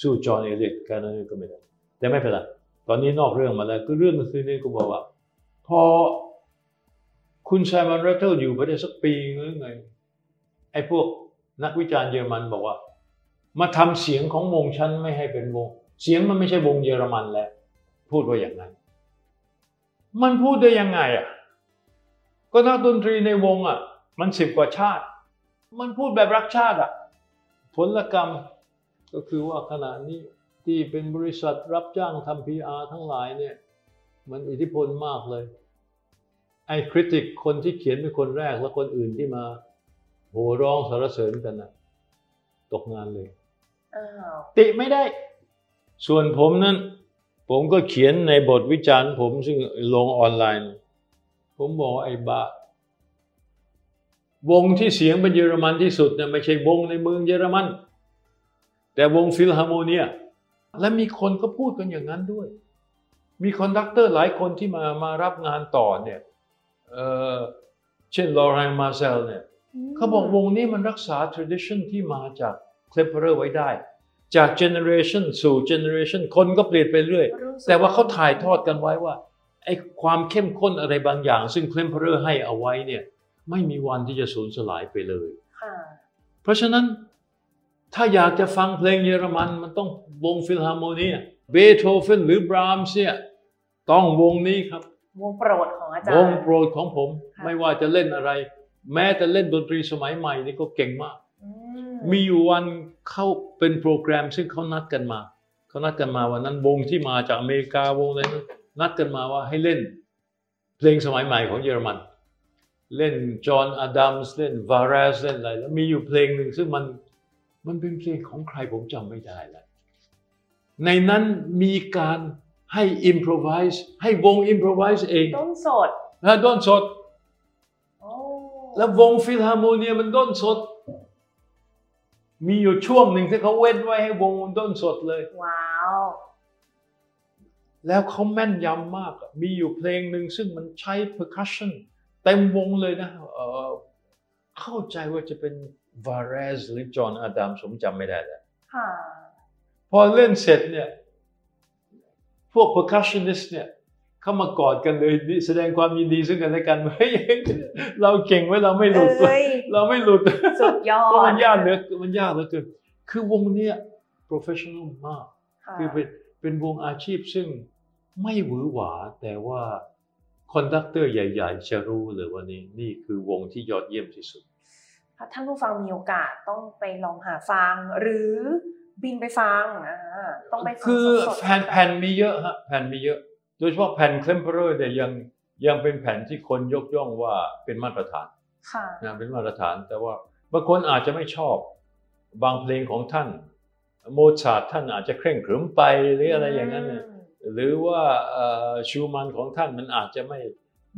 [SPEAKER 3] สู้จอห์นเอเลียตการ์ดเนอร์ก็ไม่ได้ แต่ไม่เป็นไรตอนนี้นอกเรื่องมาแล้วคือเรื่องก็คือนี่ก็บอกว่า พอ คุณไซมอนแรตเทิลอยู่ไปได้สักปีหรือไง ไอ้พวกนักวิจารณ์เยอรมันบอกว่า มาทำเสียงของวงฉันไม่ให้เป็นวง เสียงมันไม่ใช่วงเยอรมันแล้ว พูดว่าอย่างนั้น มันพูดได้ยังไงอะ ก็นักดนตรีในวงอะ มันสิบกว่าชาติ มันพูดแบบรักชาติอะ ผลกรรมก็คือว่าขณะนี้ที่เป็นบริษัทรับจ้างทำ PR ทั้งหลายเนี่ย มันอิทธิพลมากเลย ไอ้คริติกคนที่เขียนเป็นคนแรกและคนอื่นที่มาโห่ร้องสรรเสริญกันนะตกงานเลย
[SPEAKER 2] อ้าว
[SPEAKER 3] ติไม่ได้ ส่วนผมนั้น ผมก็เขียนในบทวิจารณ์ ผมซึ่งลงออนไลน์ ผมบอกว่าไอ้บ้าวงที่เสียงเป็นเยอรมันที่สุดเนี่ยไม่ใช่วงในเมืองเยอรมัน แต่วงฟิลฮาร์โมเนีย และมีคนก็พูดกันอย่างนั้นด้วย มี conductor หลายคนที่มามารับงานต่อเนี่ย เออเช่นลอเรนมาเซลเนี่ยเขาบอกวงนี้มันรักษา tradition ที่มาจากเคลมเพอเรอร์ไว้ได้ จาก generation สู่ generation คนก็เปลี่ยนไปเรื่อย
[SPEAKER 2] รู้สึก
[SPEAKER 3] แต่ว่าเขาถ่ายทอดกันไว้ว่าไอ้ความเข้มข้นอะไรบางอย่าง ซึ่งเคลมเพอเรอร์ให้เอาไว้เนี่ยไม่มีวันที่จะสูญสลายไปเลย
[SPEAKER 2] ค่ะ
[SPEAKER 3] เพราะฉะนั้นถ้าอยากจะฟังเพลงเยอรมันมันต้องวงฟิลฮาร์โมเนียเบโธเฟนหรือบรามส์เนี่ยต้องวงนี้ครับ
[SPEAKER 2] วงโปรดของอาจาร
[SPEAKER 3] ว
[SPEAKER 2] ย์
[SPEAKER 3] งโวงโปรดของผม
[SPEAKER 2] ค่ะ
[SPEAKER 3] ไม่ว่าจะเล่นอะไร แม้แต่เล่นดนตรีสมัยใหม่นี่ก็เก่งมาก
[SPEAKER 2] อืม
[SPEAKER 3] มีอยู่วันเข้าเป็นโปรแกรมซึ่งเขานัดกันมาเขานัดกันมาวันนั้นวงที่มาจากอเมริกาวงอะไรนั้นนัดกันมาว่าให้เล่น เพลงสมัยใหม่ของเยอรมัน เล่นจอห์นอดัมส์เล่นวาร์สเล่นอะไรแล้วมีอยู่เพลงหนึ่งซึ่งมันมันเป็นเพลงของใครผมจำไม่ได้แล้วในนั้นมีการ ให้อิมพรไวส์ให้วงอิมพรไวส์เอง
[SPEAKER 2] ต้นสด
[SPEAKER 3] นะด้นสด
[SPEAKER 2] โอ้
[SPEAKER 3] แล้ววงฟิลฮาร์โมเนียมันด้นสด มีอยู่ช่วงหนึ่งที่เขาเว้นไว้ให้วงมันด้นสดเลย
[SPEAKER 2] ว้าว
[SPEAKER 3] แล้วเขาแม่นยำมากอะมีอยู่เพลงหนึ่งซึ่งมันใช้ percussion เต็มวงเลยนะเอ่อเข้าใจว่าจะเป็นวาเรสหรือจอห์นอาดัมส์ ผมจำไม่ได้แล้ว
[SPEAKER 2] ค่ะ
[SPEAKER 3] พอเล่นเสร็จเนี่ย พวก percussionist เนี่ยเข้ามากอดกันเลยแสดงความยินดีซึ่งกันและกันเฮ้ยเราเก่งเว้ยเราไม่หลุด
[SPEAKER 2] เว้ย
[SPEAKER 3] เราไม่หลุด
[SPEAKER 2] สุดยอ
[SPEAKER 3] เพราะ
[SPEAKER 2] ด
[SPEAKER 3] มันยากเหลือมันยากเหลือเกินคือวงเนี้ย professional มาก
[SPEAKER 2] ค่ะ
[SPEAKER 3] คือเป็นเป็นวงอาชีพซึ่งไม่หวือหวาแต่ว่า conductor ใหญ่ ๆ จะรู้เลยว่านี่นี่คือวงที่ยอดเยี่ยมที่สุด
[SPEAKER 2] ถ้าท่านผู้ฟังมีโอกาสต้องไปลองหาฟังหรือบินไปฟังอ่า ต้องไปฟัง
[SPEAKER 3] คือ
[SPEAKER 2] สดๆ
[SPEAKER 3] แผ่นแผ่นมีเยอะฮะแผ่นมีเยอะ โดยเฉพาะแผ่นเคลมเพอร์เนี่ยยังยังเป็นแผ่นที่คนยกย่องว่าเป็นมาตรฐาน
[SPEAKER 2] ค่ะ
[SPEAKER 3] นะเป็นมาตรฐาน แต่ว่าบางคนอาจจะไม่ชอบบางเพลงของท่าน โมซาร์ทท่านอาจจะเคร่งขรึมไปหรืออะไรอย่างนั้นเนี่ยหรือว่าเอ่อชูมันของท่านมันอาจจะไม่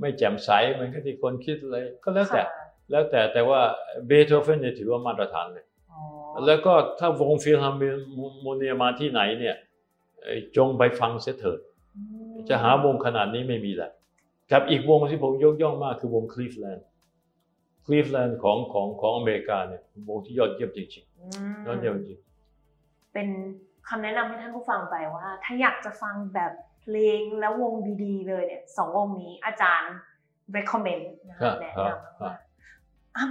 [SPEAKER 3] ไม่แจ่มใสเหมือนกับที่คนคิดเลยก็แล้วแต่
[SPEAKER 2] ค่ะ
[SPEAKER 3] แล้วแต่แต่ว่าเบโธเฟนเนี่ยถือว่ามาตรฐานเลย
[SPEAKER 2] อ๋อ
[SPEAKER 3] แล้วก็ถ้าวงฟิลฮาร์โมเนียมาที่ไหนเนี่ยเอ่อจงไปฟังเสียเถิด
[SPEAKER 2] อืม
[SPEAKER 3] จะหาวงขนาดนี้ไม่มีแหละครับอีกวงที่ผมยกย่องมากคือวงคลีฟแลนด์คลีฟแลนด์ของของของอเมริกาเนี่ยวงที่ยอดเยี่ยมจริง
[SPEAKER 2] อืม
[SPEAKER 3] ๆยอดเยี่ยมจริง
[SPEAKER 2] เป็นคำแนะนำให้ท่านผู้ฟังไปว่า ถ้าอยากจะฟังแบบเพลงแล้ววงดีๆเลยเนี่ยสองวงนี้อาจารย์ recommend นะ
[SPEAKER 3] ครั
[SPEAKER 2] คะ
[SPEAKER 3] บ
[SPEAKER 2] แนะ
[SPEAKER 3] ครับ
[SPEAKER 2] นำ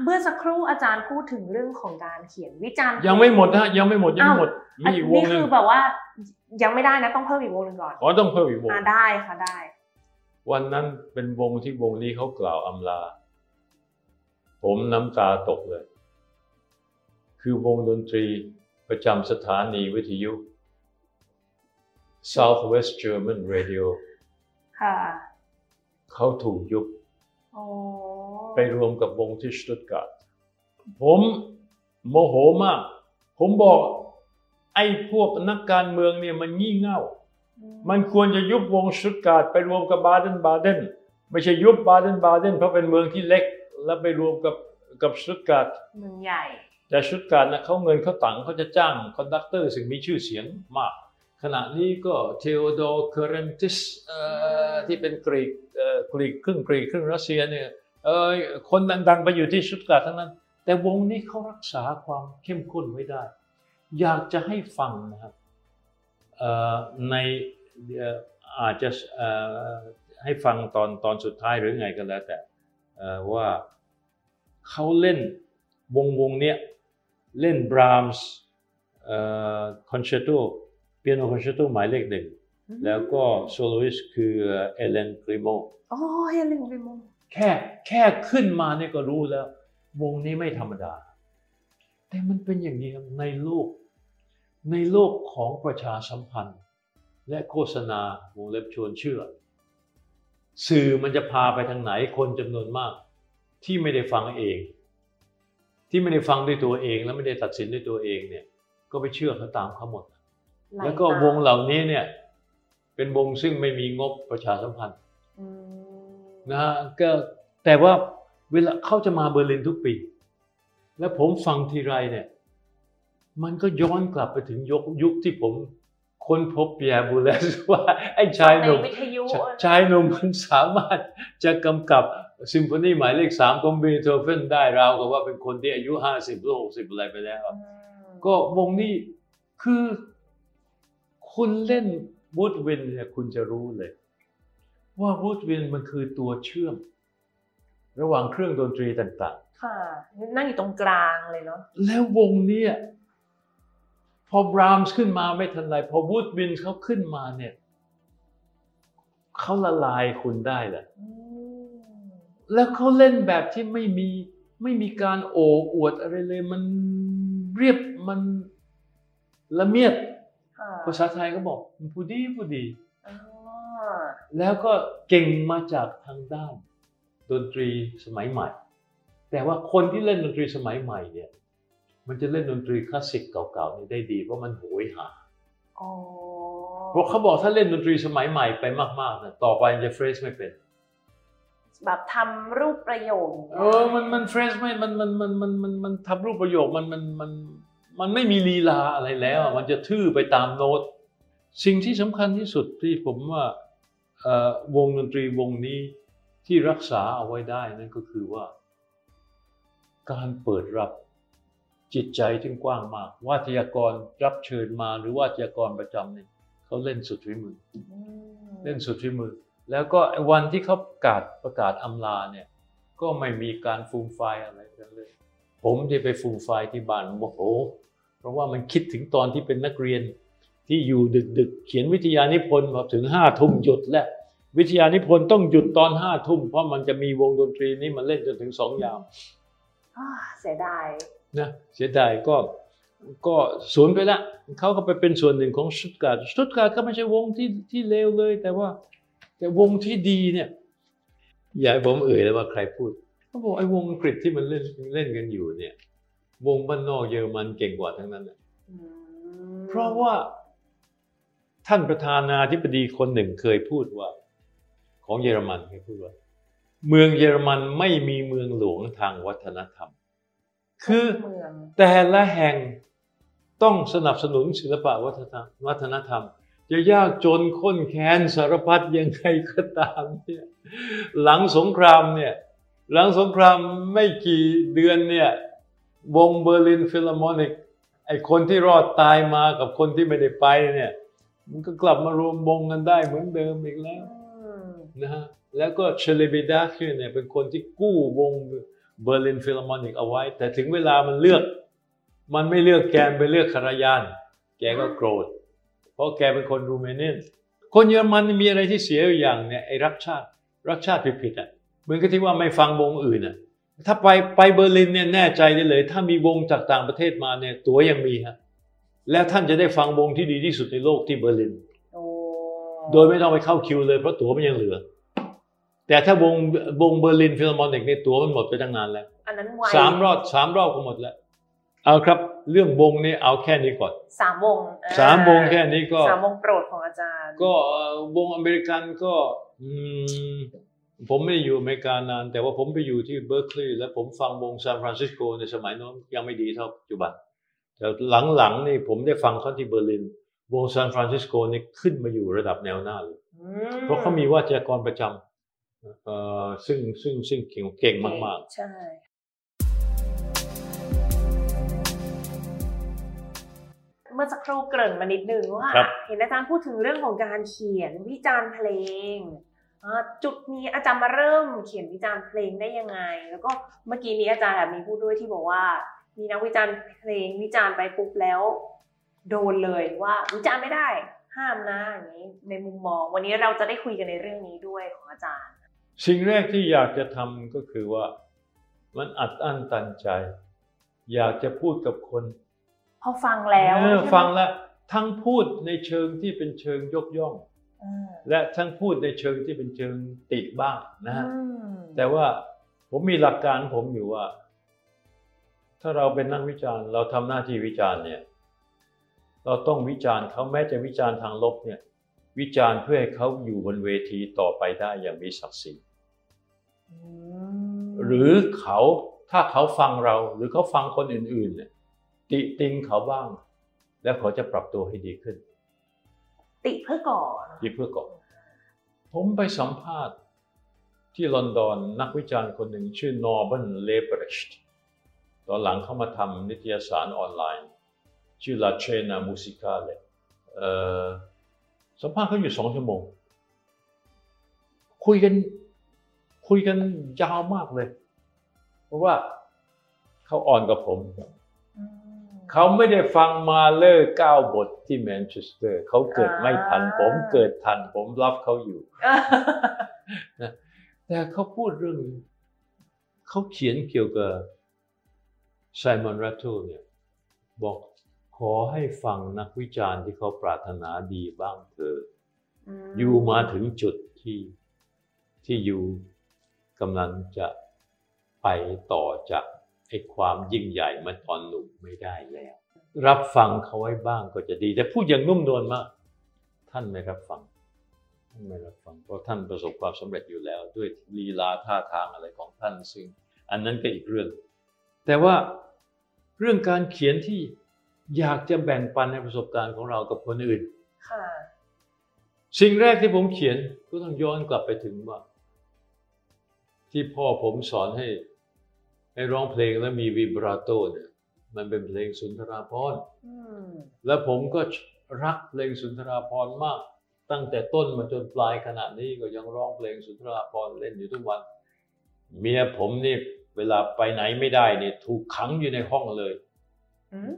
[SPEAKER 2] เมื่อสักครู่อาจารย์พูดถึงเรื่องของการเขียนวิจารณ์
[SPEAKER 3] ยังไม่หมดนะยังไม่หมดยังไม่หมดมี
[SPEAKER 2] อัน
[SPEAKER 3] อีกวง
[SPEAKER 2] นี้
[SPEAKER 3] หนึ่
[SPEAKER 2] คื
[SPEAKER 3] ง
[SPEAKER 2] อแบบว่ายังไม่ได้นะต้องเพิ่มอีกวงหนึ่งก่อน
[SPEAKER 3] ขอต้องเพิ่มอีกวง
[SPEAKER 2] อ่าได้ค่ะได้
[SPEAKER 3] วันนั้นเป็นวงที่วงนี้เขากล่าวอำลา ผมน้ำตาตกเลย คือวงดนตรีประจำสถานีวิทยุ Southwest German Radio
[SPEAKER 2] ค่ะ
[SPEAKER 3] เขาถูกยุบ
[SPEAKER 2] โอ้
[SPEAKER 3] ไปรวมกับวงที่สตุตการ์ต ผมโมโหมาก ผมบอกไอ้พวกนักการเมืองเนี่ยมันงี่เง่า มันควรจะยุบวงสตุตการ์ดไปรวมกับบาเดนบาเดนไม่ใช่ยุบบาเดนบาเดนเพราะเป็นเมืองที่เล็ก แล้วไปรวมกับกับสตุตการ์ด
[SPEAKER 2] เมืองใหญ่
[SPEAKER 3] แต่สตุตการ์ดนะเขาเงินเขาตังค์เขาจะจ้าง conductor ซึ่งมีชื่อเสียงมาก ขณะนี้ก็เทโอโดเคเรนติสที่เป็นกรีกเอ่อกรีกครึ่งกรีกครึ่งรัสเซียเนี่ย เออคนดังๆ ไปอยู่ที่สตุตการ์ดทั้งนั้น แต่วงนี้เขารักษาความเข้มข้นไว้ได้ อยากจะให้ฟังนะครับเอ่อในเอ่ออาจจะเอ่อให้ฟังตอนตอนสุดท้ายหรือไงก็แล้วแต่เอ่อว่าเขาเล่นวงวงเนี้ยเล่นบรามส์คอนแชร์โตเปียโนคอนแชร์โตหมายเลขหนึ่งแล้วก็ soloist คือเอเลนกริโม
[SPEAKER 2] โอ้เฮลิงไปมง
[SPEAKER 3] แค่แค่ขึ้นมาเนี่ยก็รู้แล้ว วงนี้ไม่ธรรมดา แต่มันเป็นอย่างนี้ครับในโลก ในโลกของประชาสัมพันธ์ และโฆษณาวงเล็บชวนเชื่อ สื่อมันจะพาไปทางไหนคนจำนวนมาก ที่ไม่ได้ฟังเอง ที่ไม่ได้ฟังด้วยตัวเอง แล้วไม่ได้ตัดสินด้วยตัวเองเนี่ยก็ไปเชื่อเขาตามเขาหมด
[SPEAKER 2] ไห
[SPEAKER 3] แล้วก็
[SPEAKER 2] ตาม
[SPEAKER 3] วงเหล่านี้เนี่ยเป็นวงซึ่งไม่มีงบประชาสัมพันธ์
[SPEAKER 2] อืม
[SPEAKER 3] นะฮะก็แต่ว่าเวลาเขาจะมาเบอร์ลินทุกปี แล้วผมฟังทีไรเนี่ยมันก็ย้อนกลับไปถึงยุคยุคที่ผมค้นพบเปียร์บูเลสว่าไอ้ชายหนุ่ม
[SPEAKER 2] ในวิทยุ
[SPEAKER 3] ชชายหนุ่มมันสามารถจะกำกับซิมโฟนีหมายเลขสามของเบโธเฟนได้ราวกับว่าเป็นคนที่อายุห้าสิบหรือหกสิบอะไรไปแล้ว
[SPEAKER 2] อืม
[SPEAKER 3] ก็วงนี้คือคุณเล่นวูดวินเนี่ยคุณจะรู้เลย ว่าวูดวินมันคือตัวเชื่อม ระหว่างเครื่องดนตรีต่าง
[SPEAKER 2] ค่ะ นั่งอยู่ตรงกลางเลยเนาะ
[SPEAKER 3] ๆแล้ววงเนี้พอบรามส์ขึ้นมาไม่ทันไร พอวูดวินเขาขึ้นมาเนี่ยเขาละลายคุณได้แหละ
[SPEAKER 2] อืม
[SPEAKER 3] แล้วเขาเล่นแบบที่ไม่มีไม่มีการโอ้อวดอะไรเลย มันเรียบมันละเมียด
[SPEAKER 2] ค่ะ
[SPEAKER 3] ภาษาไทยก็บอกมันผู้ดีผู้ดี
[SPEAKER 2] อ๋อ
[SPEAKER 3] แล้วก็เก่งมาจากทางด้านดนตรีสมัยใหม่ แต่ว่าคนที่เล่นดนตรีสมัยใหม่เนี่ย มันจะเล่นดนตรีคลาสสิกเก่าๆนี่ได้ดีเพราะมันโหยหา
[SPEAKER 2] อ๋อ
[SPEAKER 3] เพราะเขาบอกถ้าเล่นดนตรีสมัยใหม่ไปมากๆนะต่อไปมันจะเฟรชไม่เป็น
[SPEAKER 2] แบบทำรูปประโยค
[SPEAKER 3] เออมันมันเฟรชไม่มันมันมันมันมันมันทำรูปประโยคมันมันมันมันไม่มีลีลาอะไรแล้วอะมันจะทื่อไปตามโน้ต สิ่งที่สำคัญที่สุดที่ผมว่าเอ่อ วงดนตรีวงนี้ที่รักษาเอาไว้ได้นั่นก็คือว่า การเปิดรับจิตใจที่กว้างมาก วาทยากรรับเชิญมาหรือวาทยากรประจำเนี่ยเขาเล่นสุดฝีมือ
[SPEAKER 2] อืม
[SPEAKER 3] เล่นสุดฝีมือ แล้วก็ไอ้วันที่เขาประกาศประกาศอำลาเนี่ยก็ไม่มีการฟูมไฟายอะไรกันเลย ผมที่ไปฟูมไฟายที่บ้านโอ้โหเพราะว่ามันคิดถึงตอนที่เป็นนักเรียนที่อยู่ดึกๆ เขียนวิทยานิพนธ์พอถึงห้าทุ่มหยุดแล้ว วิทยานิพนธ์ต้องหยุดตอนห้าทุ่ม เพราะมันจะมีวงดนตรีนี้มันเล่นจนถึงสองยาม
[SPEAKER 2] อ่าเสียดาย
[SPEAKER 3] นะเสียดายก็ก็สูญไปละเขาก็ไปเป็นส่วนหนึ่งของสตุตการ์ดสตุตการ์ดก็ไม่ใช่วงที่ที่เลวเลย แต่ว่า แต่วงที่ดีเนี่ยอย่าให้ผมเอ่ยเลยว่าใครพูดเขาบอกไอ้วงอังกฤษที่มันเล่นเล่นกันอยู่เนี่ย วงบ้านนอกเยอรมันเก่งกว่าทั้งนั้นน่ะ
[SPEAKER 2] อืม
[SPEAKER 3] เพราะว่าท่านประธานาธิบดีคนหนึ่งเคยพูดว่า ของเยอรมันเคยพูดว่าเมืองเยอรมันไม่มีเมืองหลวงทางวัฒนธรรม คือแต่ละแห่งต้องสนับสนุนศิลปะวัฒนธรรมวัฒนธรรม จะยากจนข้นแค้นสารพัดยังไงก็ตามเนี่ยหลังสงครามเนี่ยหลังสงครามไม่กี่เดือนเนี่ยวงเบอร์ลินฟิลฮาร์โมนิกไอ้คนที่รอดตายมากับคนที่ไม่ได้ไปเนี่ยมันก็กลับมารวมวงกันได้เหมือนเดิมอีกแล้ว นะฮะแล้วก็เชลิบิดาเคเนี่ยเป็นคนที่กู้วงเบอร์ลินฟิลฮาร์โมนิกเอาไว้ แต่ถึงเวลามันเลือก มันไม่เลือกแก มันไปเลือกคารายาน แกก็โกรธ เพราะแกเป็นคนรูเมเนียนคนเยอรมันมีอะไรที่เสียอยู่อย่างเนี่ยไอ้รักชาติ รักชาติผิดๆอะเหมือนกับที่ว่าไม่ฟังวงอื่นอะถ้าไปไปเบอร์ลินเนี่ยแน่ใจได้เลย ถ้ามีวงจากต่างประเทศมาเนี่ยตั๋วยังมีฮะแล้วท่านจะได้ฟังวงที่ดีที่สุดในโลกที่เบอร์ลิน
[SPEAKER 2] โอ้
[SPEAKER 3] โดยไม่ต้องไปเข้าคิวเลยเพราะตั๋วมันยังเหลือ แต่ถ้าวงวงเบอร์ลินฟิลฮาร์โมนิกเนี่ยตั๋วมันหมดไปตั้งนานแล้ว
[SPEAKER 2] อันนั้นไว
[SPEAKER 3] สามรอบสามรอบก็หมดแล้ว เอาครับ เรื่องวงนี่เอาแค่นี้ก่อน
[SPEAKER 2] สามวงอ่
[SPEAKER 3] สามวงแค่นี้ก็
[SPEAKER 2] สามวงโปรดของอาจารย์
[SPEAKER 3] ก็เอ่อวงอเมริกันก็อืมผมไม่ได้อยู่อเมริกานาน แต่ว่าผมไปอยู่ที่เบอร์คลีย์และผมฟังวงซานฟรานซิสโกในสมัยโน้นยังไม่ดีเท่าปัจจุบันแต่หลังๆนี่ผมได้ฟังเขาที่เบอร์ลิน วงซานฟรานซิสโกนี่ขึ้นมาอยู่ระดับแนวหน้าเลย
[SPEAKER 2] อืม
[SPEAKER 3] เพราะเขามีวาทยากรประจำเอ่อซึ่งซึ่งซึ่งเก่งเก่งมาก
[SPEAKER 2] ใช่เมื่อสักครู่เกริ่นมานิดนึงว่า
[SPEAKER 3] ครับ
[SPEAKER 2] เห็นอาจารย์พูดถึงเรื่องของการเขียนวิจารณ์เพลงอ่าจุดนี้อาจารย์มาเริ่มเขียนวิจารณ์เพลงได้ยังไง แล้วก็เมื่อกี้นี้อาจารย์แอบมีพูดด้วยที่บอกว่า มีนักวิจารณ์เพลงวิจารณ์ไปปุ๊บแล้ว โดนเลยว่าวิจารณ์ไม่ได้ห้ามนะอย่างนี้ในมุมมอง วันนี้เราจะได้คุยกันในเรื่องนี้ด้วยของอาจารย์
[SPEAKER 3] ๆสิ่งแรกที่อยากจะทำก็คือว่า มันอัดอั้นตันใจ อยากจะพูดกับคน
[SPEAKER 2] พอฟังแล้ว
[SPEAKER 3] เออ
[SPEAKER 2] ใช่ไหม
[SPEAKER 3] ฟังแล้วทั้งพูดในเชิงที่เป็นเชิงยกย่อง
[SPEAKER 2] อืม
[SPEAKER 3] และทั้งพูดในเชิงที่เป็นเชิงติบ้างนะฮะ
[SPEAKER 2] อืม
[SPEAKER 3] แต่ว่าผมมีหลักการของผมอยู่ว่า ถ้าเราเป็นนักวิจารณ์ เราทำหน้าที่วิจารณ์เนี่ย เราต้องวิจารณ์เขาแม้จะวิจารณ์ทางลบเนี่ยวิจารณ์เพื่อให้เขาอยู่บนเวทีต่อไปได้อย่างมีศักดิ์ศรี
[SPEAKER 2] อืม
[SPEAKER 3] หรือเขาถ้าเขาฟังเราหรือเขาฟังคนอื่นๆเนี่ยติติงเขาบ้าง แล้วเขาจะปรับตัวให้ดีขึ้น
[SPEAKER 2] ติเพื่อก่อน
[SPEAKER 3] ที่เพื่อก่อนผมไปสัมภาษณ์ที่ลอนดอนนักวิจารณ์คนหนึ่งชื่อนอร์บันเลเบรชต์ตอนหลังเขามาทำนิตยสารออนไลน์ ชื่อ La Cena Musicale เอ่อสัมภาษณ์เขาอยู่สองชั่วโมง คุยกันคุยกันยาวมากเลย เพราะว่าเขาอ่อนกับผม
[SPEAKER 2] อืม
[SPEAKER 3] เขาไม่ได้ฟังมาเลอร์เก้าบทที่แมนเชสเตอร์ เขาเกิดไม่ทัน
[SPEAKER 2] อ่า
[SPEAKER 3] ผมเกิดทัน ผมรับเขาอยู่นะแต่เขาพูดเรื่อง เขาเขียนเกี่ยวกับไซมอนรัตโตเนี่ยบอก ขอให้ฟังนักวิจารณ์ที่เขาปรารถนาดีบ้างเถอะอยู่มาถึงจุดที่ที่อยู่กำลังจะไปต่อจากไอ้ความยิ่งใหญ่เมื่อตอนหนุ่มไม่ได้แล้ว รับฟังเขาไว้บ้างก็จะดี แต่พูดอย่างนุ่มนวลมาก ท่านไม่รับฟัง ท่านไม่รับฟัง เพราะท่านประสบความสำเร็จอยู่แล้ว ด้วยลีลาท่าทางอะไรของท่านซึ่ง อันนั้นก็อีกเรื่อง แต่ว่าเรื่องการเขียนที่ อยากจะแบ่งปันในประสบการณ์ของเรากับคนอื่น
[SPEAKER 2] ค่ะ
[SPEAKER 3] สิ่งแรกที่ผมเขียนก็ต้องย้อนกลับไปถึงว่า ที่พ่อผมสอนให้ ให้ร้องเพลงแล้วมีวิบราโตเนี่ยมันเป็นเพลงสุนทราภรณ์
[SPEAKER 2] อืม
[SPEAKER 3] แล้วผมก็รักเพลงสุนทราภรณ์มาก ตั้งแต่ต้นมาจนปลายขณะนี้ก็ยังร้องเพลงสุนทราภรณ์เล่นอยู่ทุกวัน เมียผมนี่เวลาไปไหนไม่ได้นี่ถูกขังอยู่ในห้องเลย
[SPEAKER 2] อืม
[SPEAKER 3] เออ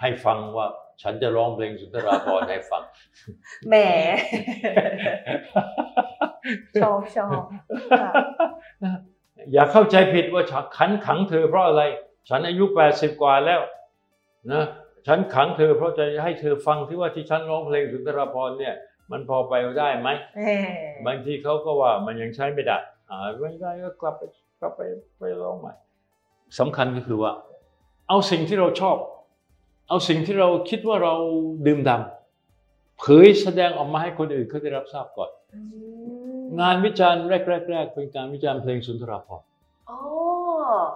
[SPEAKER 3] ให้ฟังว่าฉันจะร้องเพลงสุนทราภรณ์ให้ฟัง
[SPEAKER 2] แหม ชอบชอบค่ะ
[SPEAKER 3] อย่าเข้าใจผิดว่าฉันขันขังเธอเพราะอะไร ฉันอายุ80กว่าแล้วนะฉันขังเธอเพราะจะให้เธอฟังที่ว่าที่ฉันร้องเพลงสุนทรภรณ์เนี่ย มันพอไปได้ไหม
[SPEAKER 2] แหม
[SPEAKER 3] บางทีเขาก็ว่ามันยังใช้ไม่ได้อ่าไม่ได้ก็กลับไปกลับไปไปร้องใหม่สำคัญก็คือว่า เอาสิ่งที่เราชอบ เอาสิ่งที่เราคิดว่าเราดื่มด่ำเผยแสดงออกมาให้คนอื่นเขาได้รับทราบก่อน
[SPEAKER 2] อืม
[SPEAKER 3] งานวิจารณ์แรกๆเป็นการวิจารณ์เพลงสุนทรภรณ์
[SPEAKER 2] อ๋อ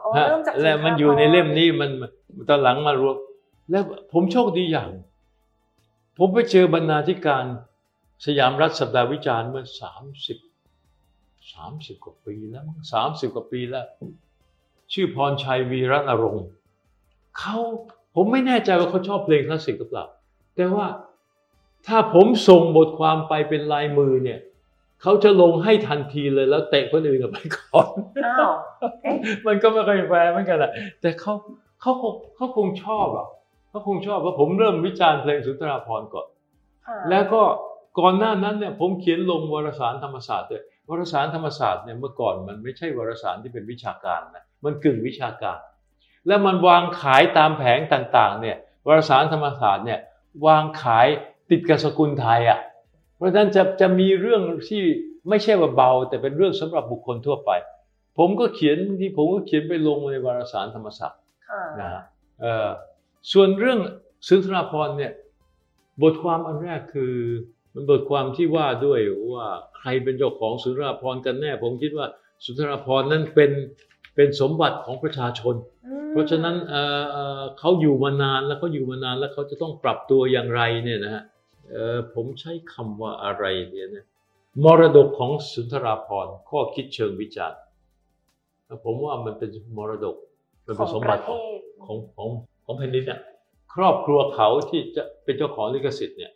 [SPEAKER 2] อ๋อ
[SPEAKER 3] ฮะ
[SPEAKER 2] เริ่มจาก
[SPEAKER 3] แล้วมันอยู่ในเล่มนี้มันตอนหลังมารวมแล้วผมโชคดีอย่าง ผมไปเจอบรรณาธิการสยามรัฐสัปดาห์วิจารณ์เมื่อสามสิบสามสิบกว่าปีแล้วมั้งสามสิบกว่าปีแล้ว ชื่อพรชัยวีระนรงค์เขา ผมไม่แน่ใจว่าเขาชอบเพลงคลาสสิกหรือเปล่า แต่ว่าถ้าผมส่งบทความไปเป็นลายมือเนี่ยเขาจะลงให้ทันทีเลยแล้วเตะคนอื่นออกไปก่อน
[SPEAKER 2] อ้าว
[SPEAKER 3] มันก็ไม่ค่อยแฟร์เหมือนกันแหละแต่เขาเขาคงเขาคงชอบอะเขาคงชอบเพราะผมเริ่มวิจารณ์เพลงสุนทราภรณ์ก่อน
[SPEAKER 2] ค่ะ
[SPEAKER 3] แล้วก็ก่อนหน้านั้นเนี่ยผมเขียนลงวารสารธรรมศาสตร์ด้วยวารสารธรรมศาสตร์เนี่ยเมื่อก่อนมันไม่ใช่วารสารที่เป็นวิชาการนะมันกึ่งวิชาการ แล้วมันวางขายตามแผงต่างๆ เนี่ยวารสารธรรมศาสตร์เนี่ยวางขายติดกับสกุลไทยอะ เพราะฉะนั้นจะจะมีเรื่องที่ไม่ใช่ว่าเบา แต่เป็นเรื่องสำหรับบุคคลทั่วไป ผมก็เขียนที่ผมก็เขียนไปลงในวารสารธรรมศาสตร์
[SPEAKER 2] ค่ะ
[SPEAKER 3] นะฮะเอ่อส่วนเรื่องสุนทราภรณ์เนี่ยบทความอันแรกคือมันบทความที่ว่าด้วยว่าใครเป็นเจ้าของสุนทราภรณ์กันแน่ ผมคิดว่าสุนทราภรณ์นั้นเป็น เป็นสมบัติของประชาชน
[SPEAKER 2] อืม
[SPEAKER 3] เพราะฉะนั้นเอ่อเอ่อเขาอยู่มานานแล้วเขาอยู่มานานแล้วเขาจะต้องปรับตัวอย่างไรเนี่ยนะฮะเอ่อผมใช้คำว่าอะไรเนี่ยนะมรดกของสุนทราภรณ์ข้อคิดเชิงวิจารณ์ผมว่ามันเป็นมรดกมันเป็นสมบัติของของของของแผ่นดินเนี่ยครอบครัวเขาที่จะเป็นเจ้าของลิขสิทธิ์เนี่ย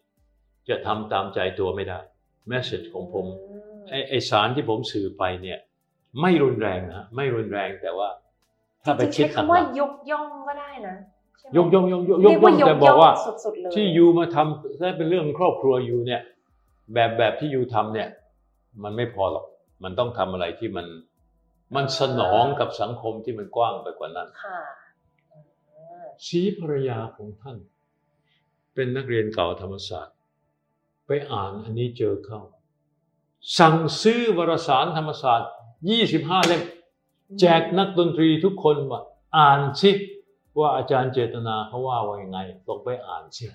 [SPEAKER 3] จะทำตามใจตัวไม่ได้แมสเซจของผมไอไอสารที่ผมสื่อไปเนี่ย ไม่รุนแรงนะไม่รุนแรงแต่ว่า ถ้าไป
[SPEAKER 2] จริ
[SPEAKER 3] คิด
[SPEAKER 2] งๆใช้
[SPEAKER 3] ข้าง
[SPEAKER 2] คำ
[SPEAKER 3] ห
[SPEAKER 2] ว่า
[SPEAKER 3] ลัง
[SPEAKER 2] ยกย่องก็ได้นะใช่ไหม
[SPEAKER 3] ยกย่องยกย่องย
[SPEAKER 2] เรี
[SPEAKER 3] ก
[SPEAKER 2] ยก
[SPEAKER 3] ย่
[SPEAKER 2] ว่า
[SPEAKER 3] อง
[SPEAKER 2] ยก
[SPEAKER 3] แต่บ
[SPEAKER 2] ย่
[SPEAKER 3] อ
[SPEAKER 2] อกง
[SPEAKER 3] ว่า
[SPEAKER 2] สุดๆเลย
[SPEAKER 3] ที่ยูมาทำถ้าเป็นเรื่องครอบครัวยูเนี่ย แบบแบบที่ยูทำเนี่ย มันไม่พอหรอก มันต้องทำอะไรที่มันมันสนองกับสังคมที่มันกว้างไปกว่านั้น
[SPEAKER 2] ค่ะอ่า
[SPEAKER 3] ชีภรรยาของท่าน เป็นนักเรียนเก่าธรรมศาสตร์ ไปอ่านอันนี้เจอเข้า สั่งซื้อวารสารธรรมศาสตร์ 25 เล่ม แจกนักดนตรีทุกคนว่าอ่านสิว่าอาจารย์เจตนาเขาว่าว่ายังไงลองไปอ่านสิ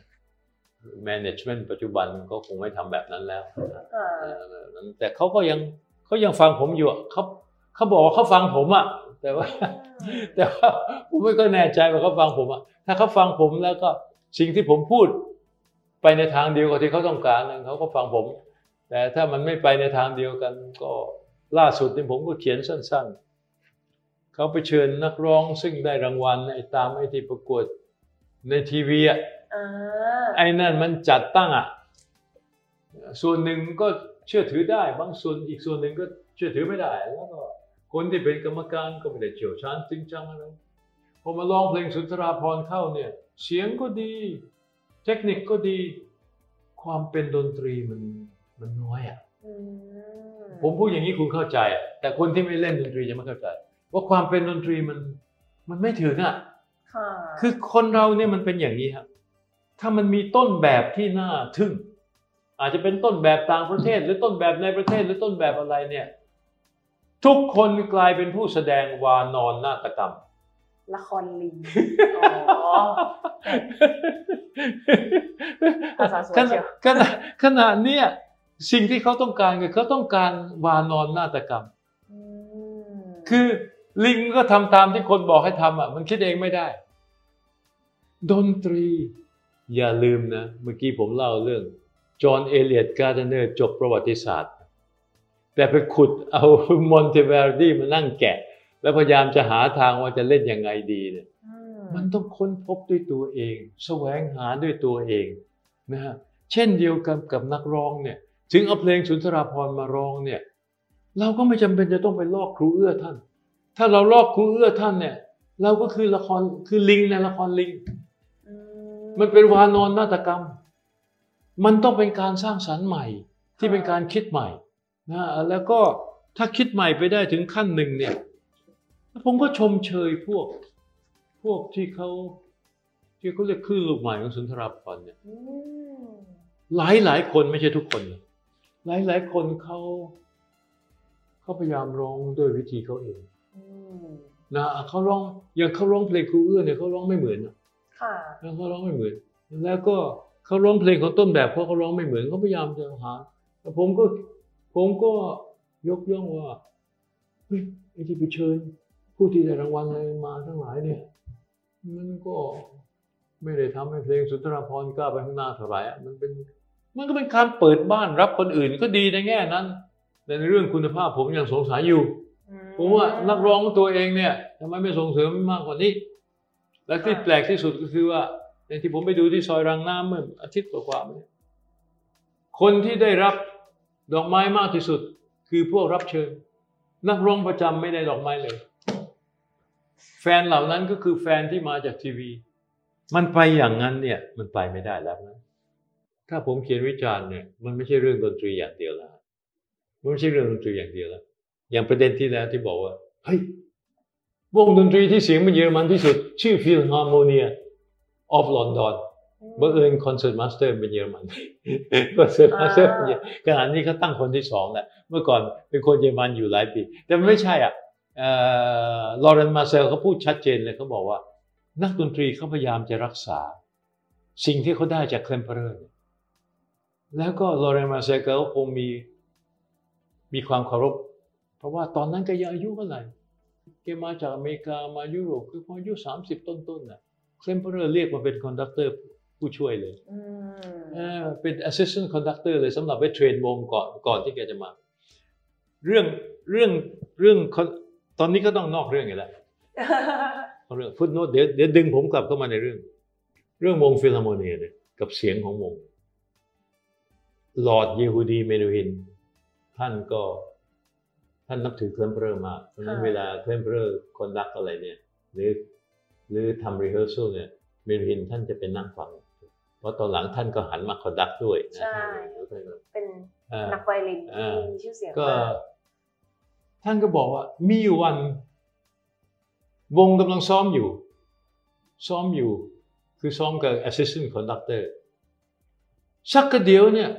[SPEAKER 3] management ปัจจุบันก็คงไม่ทำแบบนั้นแล้ว
[SPEAKER 2] ค่ะ
[SPEAKER 3] เออแต่เขาก็ยังเขายังฟังผมอยู่อะเขาเขาบอกว่าเขาฟังผมอะแต่ว่า แต่ว่าผมไม่ก็แน่ใจว่าเขาฟังผมอะถ้าเขาฟังผมแล้วก็สิ่งที่ผมพูดไปในทางเดียวกับที่เขาต้องการนั้นเขาก็ฟังผม แต่ถ้ามันไม่ไปในทางเดียวกันก็ ล่าสุดนี่ผมก็เขียนสั้นๆ เขาไปเชิญนักร้องซึ่งได้รางวัลไอ้ตามไอ้ที่ประกวดในทีวีอะ
[SPEAKER 2] อ่า
[SPEAKER 3] ไอ้นั่นมันจัดตั้งอะ ส่วนหนึ่งก็เชื่อถือได้ บางส่วนอีกส่วนหนึ่งก็เชื่อถือไม่ได้ แล้วก็คนที่เป็นกรรมการก็ไม่ได้เชี่ยวชาญจริงจังอะไรพอมาลองเพลงสุนทราภรณ์เข้าเนี่ย เสียงก็ดี เทคนิคก็ดี ความเป็นดนตรีมันมันน้อยอะ
[SPEAKER 2] อืม
[SPEAKER 3] ผมพูดอย่างนี้คุณเข้าใจอะแต่คนที่ไม่เล่นดนตรีจะไม่เข้าใจ ว่าความเป็นดนตรีมันมันไม่ถึงอะ
[SPEAKER 2] ค่ะ
[SPEAKER 3] คือคนเราเนี่ยมันเป็นอย่างนี้ครับถ้ามันมีต้นแบบที่น่าทึ่ง อาจจะเป็นต้นแบบต่างประเทศ หรือต้นแบบในประเทศหรือต้นแบบอะไรเนี่ย ทุกคนกลายเป็นผู้แสดงวานอนนาฏกรรม
[SPEAKER 2] ละครลิงอ๋อภาษาสวย
[SPEAKER 3] ข
[SPEAKER 2] เชี
[SPEAKER 3] ณะ
[SPEAKER 2] ยว
[SPEAKER 3] ขณะขณะเนี้ย สิ่งที่เขาต้องการคือเขาต้องการวานอนนาฏกรรม
[SPEAKER 2] อืม
[SPEAKER 3] คือลิงก็ทำตามที่คนบอกให้ทำอะ มันคิดเองไม่ได้ ดนตรี อย่าลืมนะ เมื่อกี้ผมเล่าเรื่อง จอห์นเอเลียตการ์เดเนอร์จบประวัติศาสตร์ แต่ไปขุดเอามอนเทเวร์ดีมานั่งแกะ แล้วพยายามจะหาทางว่าจะเล่นยังไงดีเนี่ย
[SPEAKER 2] อืม
[SPEAKER 3] มันต้องค้นพบด้วยตัวเอง แสวงหาด้วยตัวเองนะฮะเช่นเดียวกันกับนักร้องเนี่ย ถึงเอาเพลงสุนทราภรณ์มาร้องเนี่ย เราก็ไม่จำเป็นจะต้องไปลอกครูเอื้อท่าน ถ้าเราลอกครูเอื้อท่านเนี่ย เราก็คือละครคือลิงในละครลิง
[SPEAKER 2] อื
[SPEAKER 3] ม มันเป็นวานอนนาฏกรรม มันต้องเป็นการสร้างสรรค์ใหม่ ที่เป็นการคิดใหม่นะแล้วก็ถ้าคิดใหม่ไปได้ถึงขั้นหนึ่งเนี่ยผมก็ชมเชยพวกพวกที่เขาที่เขาเรียกคลื่นลูกใหม่ของสุนทรภรณ์เนี่ย
[SPEAKER 2] อืม
[SPEAKER 3] หลายหลายคนไม่ใช่ทุกคนนะ หลายหลายคนเขาเขาพยายามร้องด้วยวิธีเขาเอง
[SPEAKER 2] อืม
[SPEAKER 3] นะเขาร้องอย่างเขาร้องเพลงครูเอื้อเนี่ยเขาร้องไม่เหมือนนะ
[SPEAKER 2] ค่ะ
[SPEAKER 3] แล้วเขาร้องไม่เหมือน แล้วก็เขาร้องเพลงของต้นแบบเพราะเขาร้องไม่เหมือนเขาพยายามจะหาแต่ผมก็ผมก็ยกย่องว่าเฮ้ยไอ้ที่ไปเชิญ ผู้ที่ได้รางวัลอะไรมาทั้งหลายเนี่ยมันก็ไม่ได้ทำให้เพลงสุนทรภรณ์ก้าวไปข้างหน้าเท่าไหร่อะมันเป็น มันก็เป็นการเปิดบ้านรับคนอื่นก็ดีในแง่นั้น แต่ในเรื่องคุณภาพผมยังสงสัยอยู่ผมว่านักร้องตัวเองเนี่ยทำไมไม่ส่งเสริมมากกว่านี้ และที่แปลกที่สุดก็คือว่าในที่ผมไปดูที่ซอยรังน้ำเมื่ออาทิตย์กว่าๆมาเนี่ยคนที่ได้รับดอกไม้มากที่สุด คือพวกรับเชิญ นักร้องประจำไม่ได้ดอกไม้เลย แฟนเหล่านั้นก็คือแฟนที่มาจากทีวี มันไปอย่างนั้นเนี่ย มันไปไม่ได้แล้วนะ ถ้าผมเขียนวิจารณ์เนี่ยมันไม่ใช่เรื่องดนตรีอย่างเดียวแล้วมันไม่ใช่เรื่องดนตรีอย่างเดียวแล้ว อย่างประเด็นที่แล้วที่บอกว่าเฮ้ยวงดนตรีที่เสียงมันเยอรมันที่สุด ชื่อ Philharmonia of London บังเอิญ concertmaster เป็นเยอรมัน concertmaster เป็นเยอรมันขณะนี้เขาตั้งคนที่สองแล้วเมื่อก่อนเป็นคนเยอรมันอยู่หลายปี แต่มันไม่ใช่อะลอเรนมาเซลเขาพูดชัดเจนเลยเขาบอกว่า นักดนตรีเขาพยายามจะรักษา สิ่งที่เขาได้จากเคลมเพอเรอร์ แล้วก็ลอเรนมาเซลเขาคงมีมีความเคารพ เพราะว่าตอนนั้นแกยังอายุเท่าไหร่แกมาจากอเมริกามายุโรปคือพออายุสามสิบต้นๆน่ะเคลมเพอร์เรียกมาเป็น conductor ผู้ช่วยเลย
[SPEAKER 2] อืม
[SPEAKER 3] เออเป็น assistant conductor เลยสำหรับไป train วงก่อนก่อนที่แกจะมา เรื่องเรื่องเรื่องตอนนี้ก็ต้องนอกเรื่องอีกแล้วเอาเรื่อง footnote เดี๋ยวเดี๋ยวดึงผมกลับเข้ามาในเรื่อง เรื่องวงฟิลาร์โมเนียเนี่ยกับเสียงของวง ลอร์ดเยฮูดีเมนูฮิน ท่านก็ ท่านนับถือเคลมเปอร์มากเพราะฉะนั้น
[SPEAKER 2] ค่ะ
[SPEAKER 3] เวลาเคลมเปอร์ conduct อะไรเนี่ย หรือ หรือทำ rehearsal เนี่ยเมนูฮินท่านจะเป็นนั่งฟังเพราะตอนหลังท่านก็หันมา conduct ด้วยนะ
[SPEAKER 2] ใช่เป็น
[SPEAKER 3] อ่า
[SPEAKER 2] นักไวโอลิน
[SPEAKER 3] อ่า
[SPEAKER 2] ที่มีชื่อเสียง
[SPEAKER 3] ก็
[SPEAKER 2] มาก
[SPEAKER 3] ท่านก็บอกว่า มีอยู่วัน วงกำลังซ้อมอยู่ ซ้อมอยู่ คือซ้อมกับ assistant conductor สักกระเดียวเนี่ย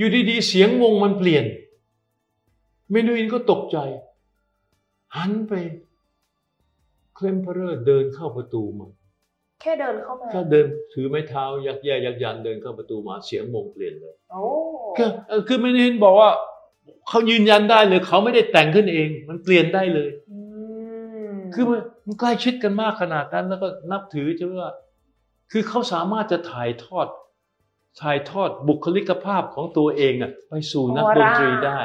[SPEAKER 3] อยู่ดีๆ เสียงวงมันเปลี่ยน เมนูอินก็ตกใจ หันไป เคลมเพอร์เดินเข้าประตูมา
[SPEAKER 2] แค่เดินเข้ามา
[SPEAKER 3] ถ้าเดินถือไม้เท้ายักแย่ยักยันเดินเข้าประตูมาเสียงวงเปลี่ยนเลย
[SPEAKER 2] โอ้
[SPEAKER 3] คือเอ่อคือเมนูอินบอกว่าเขายืนยันได้เลยเขาไม่ได้แต่งขึ้นเอง มันเปลี่ยนได้เลย
[SPEAKER 2] อืม
[SPEAKER 3] คือมันมันใกล้ชิดกันมากขนาดนั้นแล้วก็นับถือจะว่า คือเขาสามารถจะถ่ายทอด ถ่ายทอดบุคลิกภาพของตัวเองอะไปสู่นักดนตรีได้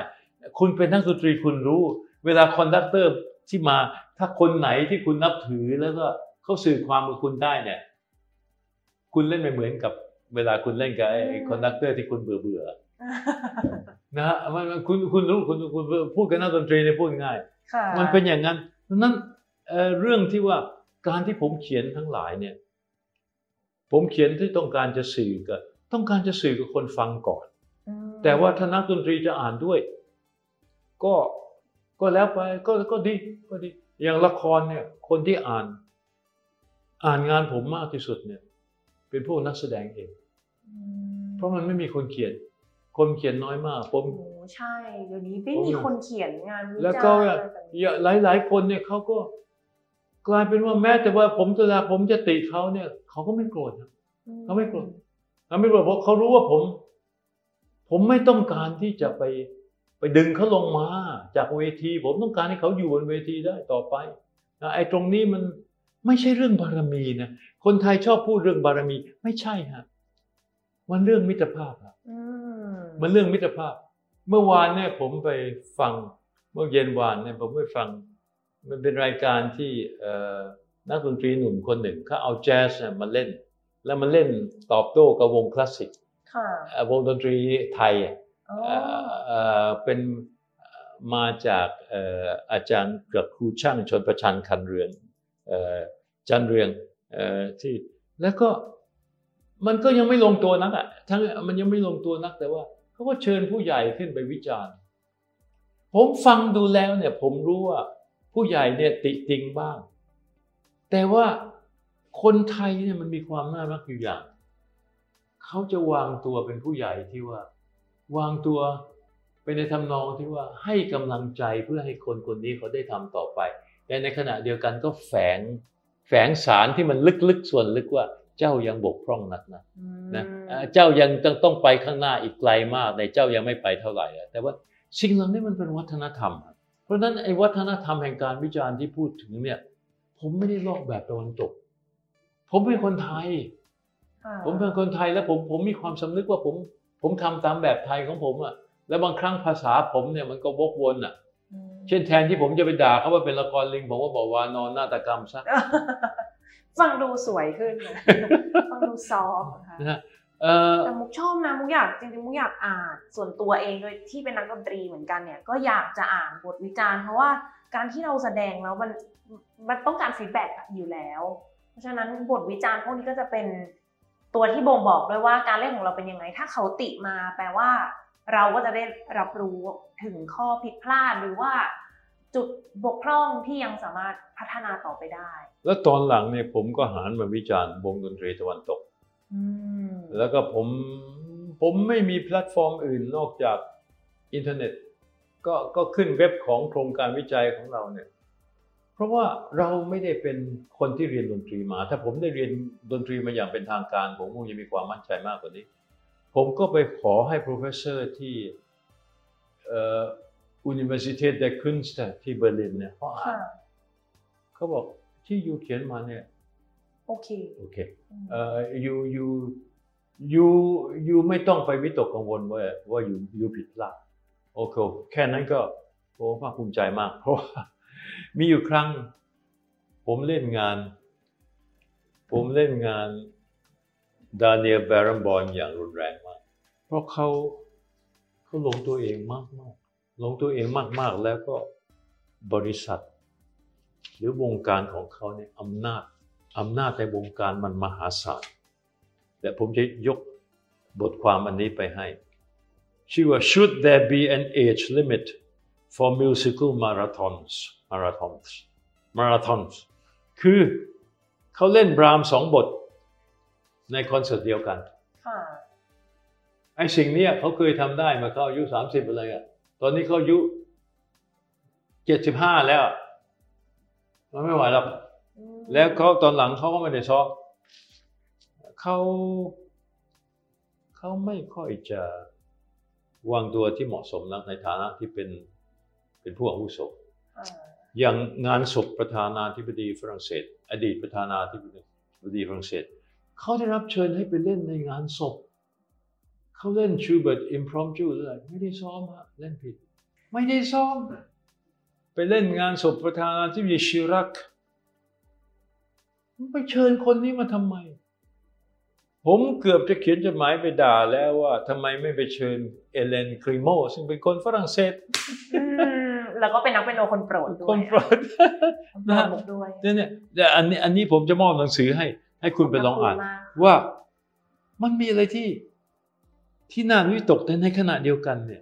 [SPEAKER 3] คุณเป็นนักดนตรีคุณรู้ เวลา conductor ที่มาถ้าคนไหนที่คุณนับถือแล้วก็เขาสื่อความกับคุณได้เนี่ย คุณเล่นไม่เหมือนกับ เวลาคุณเล่นกับไอ้ conductor ที่คุณเบื่อเบื่อๆนะฮะมันมันคุณคุณรู้คุณคุณพูดกับนักดนตรีเนี่ยพูดง่าย
[SPEAKER 2] ค่ะ
[SPEAKER 3] มันเป็นอย่างนั้นดังนั้นเอ่อเรื่องที่ว่าการที่ผมเขียนทั้งหลายเนี่ย ผมเขียนที่ต้องการจะสื่อกับ ต้องการจะสื่อกับคนฟังก่อน
[SPEAKER 2] อืม
[SPEAKER 3] แต่ว่าถ้านักดนตรีจะอ่านด้วย ก็ก็แล้วไปก็ก็ดีก็ดี อย่างละครเนี่ย คนที่อ่าน อ่านงานผมมากที่สุดเนี่ย เป็นพวกนักแสดงเอง
[SPEAKER 2] อืม
[SPEAKER 3] เพราะมันไม่มีคนเขียน คนเขียนน้อยมากผม
[SPEAKER 2] โอ้ใช่เดี๋ยวนี้ไม่มีคนเขียนงานวิจารณ์
[SPEAKER 3] แล้วก็
[SPEAKER 2] อะไรแบบนี้
[SPEAKER 3] หลายหลายๆคนเนี่ยเขาก็กลายเป็นว่าแม้แต่ว่าผมจะผมจะติเขาเนี่ย เขาก็ไม่โกรธนะเขาไม่โกรธ เขาไม่โกรธเพราะเขารู้ว่าผม ผมไม่ต้องการที่จะไปไปดึงเขาลงมาจากเวที ผมต้องการให้เขาอยู่บนเวทีได้ต่อไปนะไอ้ตรงนี้มันไม่ใช่เรื่องบารมีนะคนไทยชอบพูดเรื่องบารมี ไม่ใช่ฮะมันเรื่องมิตรภาพครับ
[SPEAKER 2] อืม
[SPEAKER 3] มันเรื่องมิตรภาพ เมื่อวานเนี่ยผมไปฟัง เมื่อเย็นวานเนี่ยผมไปฟัง มันเป็นรายการที่นักดนตรีหนุ่มคนหนึ่งเขาเอาแจ๊สมาเล่น แล้วมันเล่นตอบโต้กับวงคลาสสิกวงดนตรีไทยเป็นมาจากอาจารย์กับครูช่างชนประชันคันเรืองจันเรืองที่แล้วก็มันก็ยังไม่ลงตัวนักอะทั้งมันยังไม่ลงตัวนักแต่ว่าเขาก็เชิญผู้ใหญ่ขึ้นไปวิจารณ์ ผมฟังดูแล้วเนี่ยผมรู้ว่าผู้ใหญ่เนี่ยติติงบ้าง แต่ว่า คนไทยเนี่ยมันมีความน่ารักอยู่อย่าง เขาจะวางตัวเป็นผู้ใหญ่ที่ว่า วางตัวไปในทำนองที่ว่าให้กำลังใจเพื่อให้คนคนนี้เขาได้ทำต่อไป แต่ในขณะเดียวกันก็แฝงแฝงสารที่มันลึกๆส่วนลึกว่าเจ้ายังบกพร่องนักนะนะเจ้ายังต้องต้องไปข้างหน้าอีกไกลมากในเจ้ายังไม่ไปเท่าไหร่ แต่ว่าสิ่งเหล่านี้มันเป็นวัฒนธรรม เพราะฉะนั้นไอ้วัฒนธรรมแห่งการวิจารณ์ที่พูดถึงเนี่ย ผมไม่ได้ลอกแบบตะวันตก ผมเป็นคนไทย ผมเป็นคนไทยแล้วผมผมมีความสำนึกว่าผมผมทำตามแบบไทยของผมอะ แล้วบางครั้งภาษาผมเนี่ยมันก็วกวนอะ เช่นแทนที่ผมจะไปด่าเขาว่าเป็นละครลิงผมก็บอกว่าวานรนาฏกรรมซะ
[SPEAKER 2] ฟังดูสวยขึ้นฟังดู softค่ะแต่มุกชอบนะมุกอยากจริงๆมุกอยากอ่านส่วนตัวเองโดยที่เป็นนักดนตรีเหมือนกันเนี่ย ก็อยากจะอ่านบทวิจารณ์เพราะว่าการที่เราแสดงแล้วมันมันต้องการ feedback อยู่แล้ว เพราะฉะนั้นบทวิจารณ์พวกนี้ก็จะเป็นตัวที่บ่งบอกด้วยว่าการเล่นของเราเป็นยังไง ถ้าเขาติมาแปลว่า เราก็จะได้รับรู้ถึงข้อผิดพลาดหรือว่าจุดบกพร่องที่ยังสามารถพัฒนาต่อไปได้
[SPEAKER 3] แล้วตอนหลังเนี่ยผมก็หันมาวิจารณ์วงดนตรีตะวันตกแล้วก็ผมผมไม่มีแพลตฟอร์มอื่นนอกจากอินเทอร์เน็ต ก็ก็ขึ้นเว็บของโครงการวิจัยของเราเนี่ย เพราะว่าเราไม่ได้เป็นคนที่เรียนดนตรีมา ถ้าผมได้เรียนดนตรีมาอย่างเป็นทางการ ผมคงจะมีความมั่นใจมากกว่านี้ ผมก็ไปขอให้ professor ที่เอ่อ Universität der Künste ที่เบอร์ลินเนี่ยเขาอ่านเขาบอกที่ยูเขียนมาเนี่ย
[SPEAKER 2] โอเค
[SPEAKER 3] โอเคเอ่อยูยูยูยูไม่ต้องไปวิตกกังวลว่าว่ายูยูผิดพลาดโอเคแค่นั้นก็โอ้ภาคภูมิใจมากเพราะว่า มีอยู่ครั้ง ผมเล่นงาน ผมเล่นงานดานิเอลแบรนบอลอย่างรุนแรงมาก เพราะเขาเขาลงตัวเองมากมากลงตัวเองมาก ๆ แล้วก็บริษัท หรือวงการของเขาเนี่ยอำนาจอำนาจในวงการมันมหาศาลแต่ผมจะยกบทความอันนี้ไปให้ชื่อว่า Should there be an age limit for musical marathons marathons marathons คือเขาเล่นบรามสองบทในคอนเสิร์ตเดียวกันไอ้สิ่งนี้เขาเคยทำได้มาเขาอายุสามสิบอะไรอะตอนนี้เขาอายุเจ็ดสิบห้าแล้ว มันไม่ไหวแล้วแล้วเขาตอนหลังเขาก็ไม่ได้ซ้อมเขาเขาไม่ค่อยจะวางตัวที่เหมาะสมนักในฐานะที่เป็นเป็นผู้อาวุโส อย่างงานศพประธานาธิบดีฝรั่งเศส อดีตประธานาธิบดีฝรั่งเศส เขาได้รับเชิญให้ไปเล่นในงานศพ เขาเล่นชูเบิร์ตอิมพรอมจูเลยไม่ได้ซ้อมฮะเล่นผิด ไม่ได้ซ้อม ไปเล่นงานศพประธานาธิบดีชิรักไปเชิญคนนี้มาทำไม ผมเกือบจะเขียนจดหมายไปด่าแล้วว่าทำไมไม่ไปเชิญเอเลนกรีโมซึ่งเป็นคนฝรั่งเศส
[SPEAKER 2] แล้วก็เป็นนักเปียโนคนโปรดด้วย
[SPEAKER 3] คนโปรดนะด้วยเนี่ยแต่อันนี้อันนี้ผมจะมอบหนังสือให้ ให้คุณไปลองอ่าน ว่ามันมีอะไรที่ที่น่าวิตกแต่ในขณะเดียวกันเนี่ย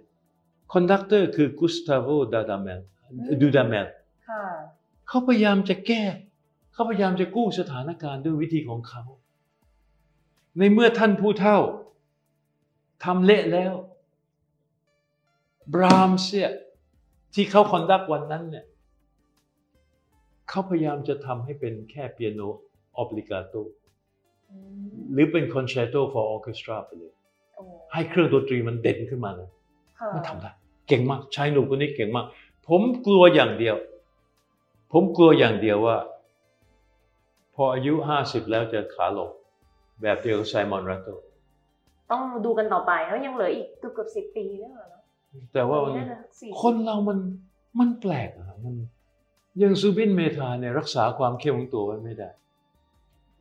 [SPEAKER 3] conductor คือกุสตาโวดูดาเมลดูดาเมลเขาพยายามจะแก้ เขาพยายามจะกู้สถานการณ์ด้วยวิธีของเขา ในเมื่อท่านผู้เฒ่าทำเละแล้ว บราห์มส์เสีย ที่เขา conduct วันนั้นเนี่ยเขาพยายามจะทำให้เป็นแค่เปียโน obbligato หรือเป็นคอนแชร์โต for orchestra ไปเลย ให้เครื่องดนตรีมันเด่นขึ้นมาเลยมันทำได้ เก่งมากชายหนุ่มคนนี้เก่งมาก ผมกลัวอย่างเดียว ผมกลัวอย่างเดียวว่า พออายุห้าสิบแล้วจะขาลง แบบเดียวกับไซมอนรัตโต
[SPEAKER 2] ต้องดูกันต่อไปแล้วยังเหลืออีกเกือบสิบปีแล้วเนาะ
[SPEAKER 3] แต่ว่า
[SPEAKER 2] ตอน
[SPEAKER 3] มัน
[SPEAKER 2] นี้น่าจะสี่
[SPEAKER 3] คนเรามันมันแปลกอะมันยังซูบินเมธาเนี่ยรักษาความเข้มของตัวไว้ไม่ได้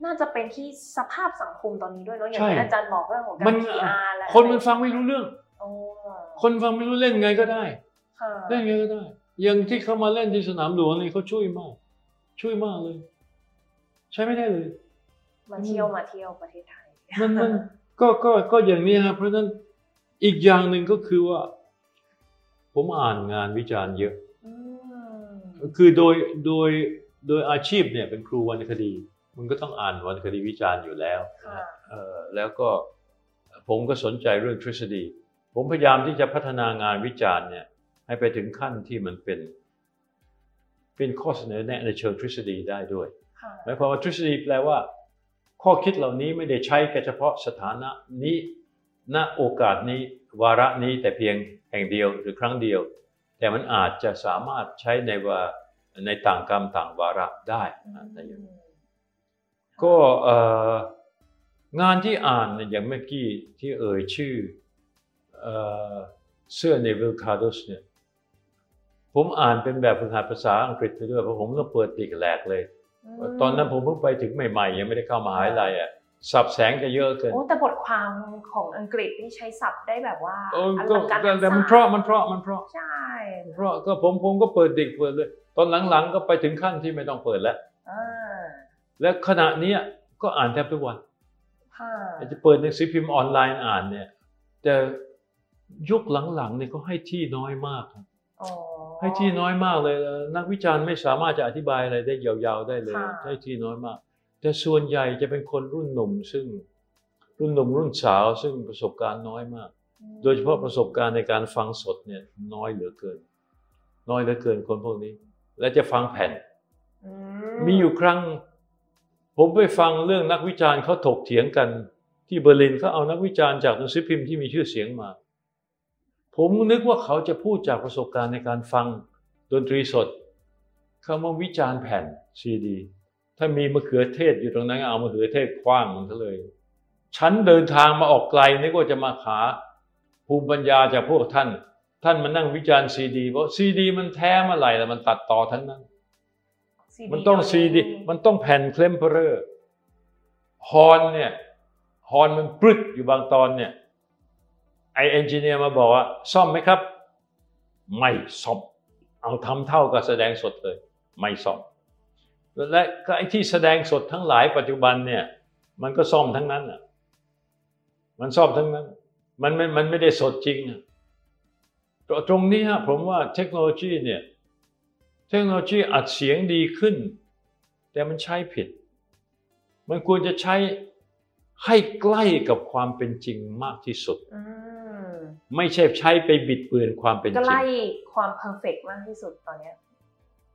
[SPEAKER 2] น่าจะเป็นที่สภาพสังคมตอนนี้ด้วยเนาะอย่าง
[SPEAKER 3] ใช่
[SPEAKER 2] ที่อาจารย์บอกเรื่องของการ
[SPEAKER 3] มัน
[SPEAKER 2] PR และ
[SPEAKER 3] คนมันฟังไม่รู้เรื่อง
[SPEAKER 2] โอ้
[SPEAKER 3] คนฟังไม่รู้เล่นไงก็ได้
[SPEAKER 2] ค่ะ
[SPEAKER 3] เล่นไงก็ได้ อย่างที่เขามาเล่นที่สนามหลวงนี่เขาช่วยมาก ช่วยมากเลย ใช้ไม่ได้เลย
[SPEAKER 2] มาเที่ยวมาเที่ยวประเทศไทย
[SPEAKER 3] มันมันก็ก็ก็อย่างนี้ครับเพราะฉะนั้นอีกอย่างหนึ่งก็คือว่า ผมอ่านงานวิจารณ์เยอะ
[SPEAKER 2] อืม
[SPEAKER 3] คือโดยโดยโดยอาชีพเนี่ยเป็นครูวรรณคดี มันก็ต้องอ่านวรรณคดีวิจารณ์อยู่แล้ว
[SPEAKER 2] ค่ะ
[SPEAKER 3] เอ่อแล้วก็ผมก็สนใจเรื่องทฤษฎี ผมพยายามที่จะพัฒนางานวิจารณ์เนี่ยให้ไปถึงขั้นที่มันเป็น เป็นข้อเสนอแนะในเชิงทฤษฎีได้ด้วย
[SPEAKER 2] ค่ะ
[SPEAKER 3] หมายความว่าทฤษฎีแปลว่า ข้อคิดเหล่านี้ไม่ได้ใช้แค่เฉพาะสถานะนี้ณโอกาสนี้วาระนี้แต่เพียง แห่งเดียวหรือครั้งเดียว แต่มันอาจจะสามารถใช้ในว่าในต่างกรรมต่างวาระได้นะในอย่างนี้ก็เอ่องานที่อ่านเนี่ยอย่างเมื่อกี้ที่เอ่ยชื่อเอ่อเซอร์เนวิลคาร์ดัสเนี่ยผมอ่านเป็นแบบฝึกหัดภาษาอังกฤษไปด้วยเพราะผมก็เปิด dict แหลกเลย
[SPEAKER 2] ม
[SPEAKER 3] ตอนนั้นผมเพิ่งไปถึงใหม่ๆ ยังไม่ได้เข้ามหาวิทยาลัยอะ ศัพท์แสงจะเยอะเกิน
[SPEAKER 2] โอ้แต่บทความของอังกฤษนี่ใช้ศัพท์ได้แบบว่า
[SPEAKER 3] เออก็อ
[SPEAKER 2] ลังการ
[SPEAKER 3] แต่แต่มัน
[SPEAKER 2] งส
[SPEAKER 3] เพราะมันเพราะมันเพราะ
[SPEAKER 2] ใช่
[SPEAKER 3] เพราะก็ผมผมก็เปิดดิกเปิดเลย ตอนหลังๆก็ไปถึงขั้นที่ไม่ต้องเปิดแล้ว
[SPEAKER 2] อ่า
[SPEAKER 3] และขณะเนี้ยก็อ่านแทบทุกวัน
[SPEAKER 2] ค่ะ
[SPEAKER 3] จะเปิดหนังสือพิมพ์ออนไลน์อ่านเนี่ยแต่ยุคหลังๆเนี่ยก็ให้ที่น้อยมากครับ
[SPEAKER 2] อ๋อ
[SPEAKER 3] ให้ที่น้อยมากเลยเอ่อนักวิจารณ์ไม่สามารถจะอธิบายอะไรได้ยาวๆได้เลย
[SPEAKER 2] ค่ะ
[SPEAKER 3] ให้ที่น้อยมาก แต่ส่วนใหญ่จะเป็นคนรุ่นหนุ่ม ซึ่งรุ่นหนุ่มรุ่นสาวซึ่งประสบการณ์น้อยมาก โดยเฉพาะประสบการณ์ในการฟังสดเนี่ยน้อยเหลือเกิน น้อยเหลือเกินคนพวกนี้ และจะฟังแผ่น
[SPEAKER 2] อื
[SPEAKER 3] มีอยู่ครั้ง ผมไปฟังเรื่องนักวิจารณ์เขาถกเถียงกัน ที่เบอร์ลินเขาเอานักวิจารณ์จากหนังสือพิมพ์ที่มีชื่อเสียงมา ผมนึกว่าเขาจะพูดจากประสบการณ์ในการฟังดนตรีสดเขามาวิจารณ์แผ่นซีดี ถ้ามีมะเขือเทศอยู่ตรงนั้นก็เอามะเขือเทศคว้างมันซะเลย ฉันเดินทางมาออกไกลนึกว่าจะมาหาภูมิปัญญาจากพวกท่าน ท่านมานั่งวิจารณ์ซีดีเพราะซีดีมันแท้เมื่อไหร่แล้วมันตัดต่อทั้งนั้น
[SPEAKER 2] CD
[SPEAKER 3] มันต้องซีดี มันต้องแผ่นเคลมเพอร์ฮอนเนี่ยฮอนมันปรึดอยู่บางตอนเนี่ยไอ้ engineer มาบอกว่าซ่อมไหมครับ ไม่ซ่อม เอาทำเท่ากับแสดงสดเลย ไม่ซ่อม และก็ไอที่แสดงสดทั้งหลายปัจจุบันเนี่ย มันก็ซ่อมทั้งนั้นอะมันซ่อมทั้งนั้น มันไม่มันไม่ได้สดจริงอะตรงนี้ฮะผมว่าเทคโนโลยีเนี่ย เทคโนโลยีอัดเสียงดีขึ้น แต่มันใช้ผิด มันควรจะใช้ให้ใกล้กับความเป็นจริงมากที่สุด
[SPEAKER 2] อืม
[SPEAKER 3] ไม่ใช่ใช้ไปบิดเบือนความเป็น
[SPEAKER 2] ใก
[SPEAKER 3] จริง
[SPEAKER 2] ล้ความ perfect มากที่สุดตอนเนี้ย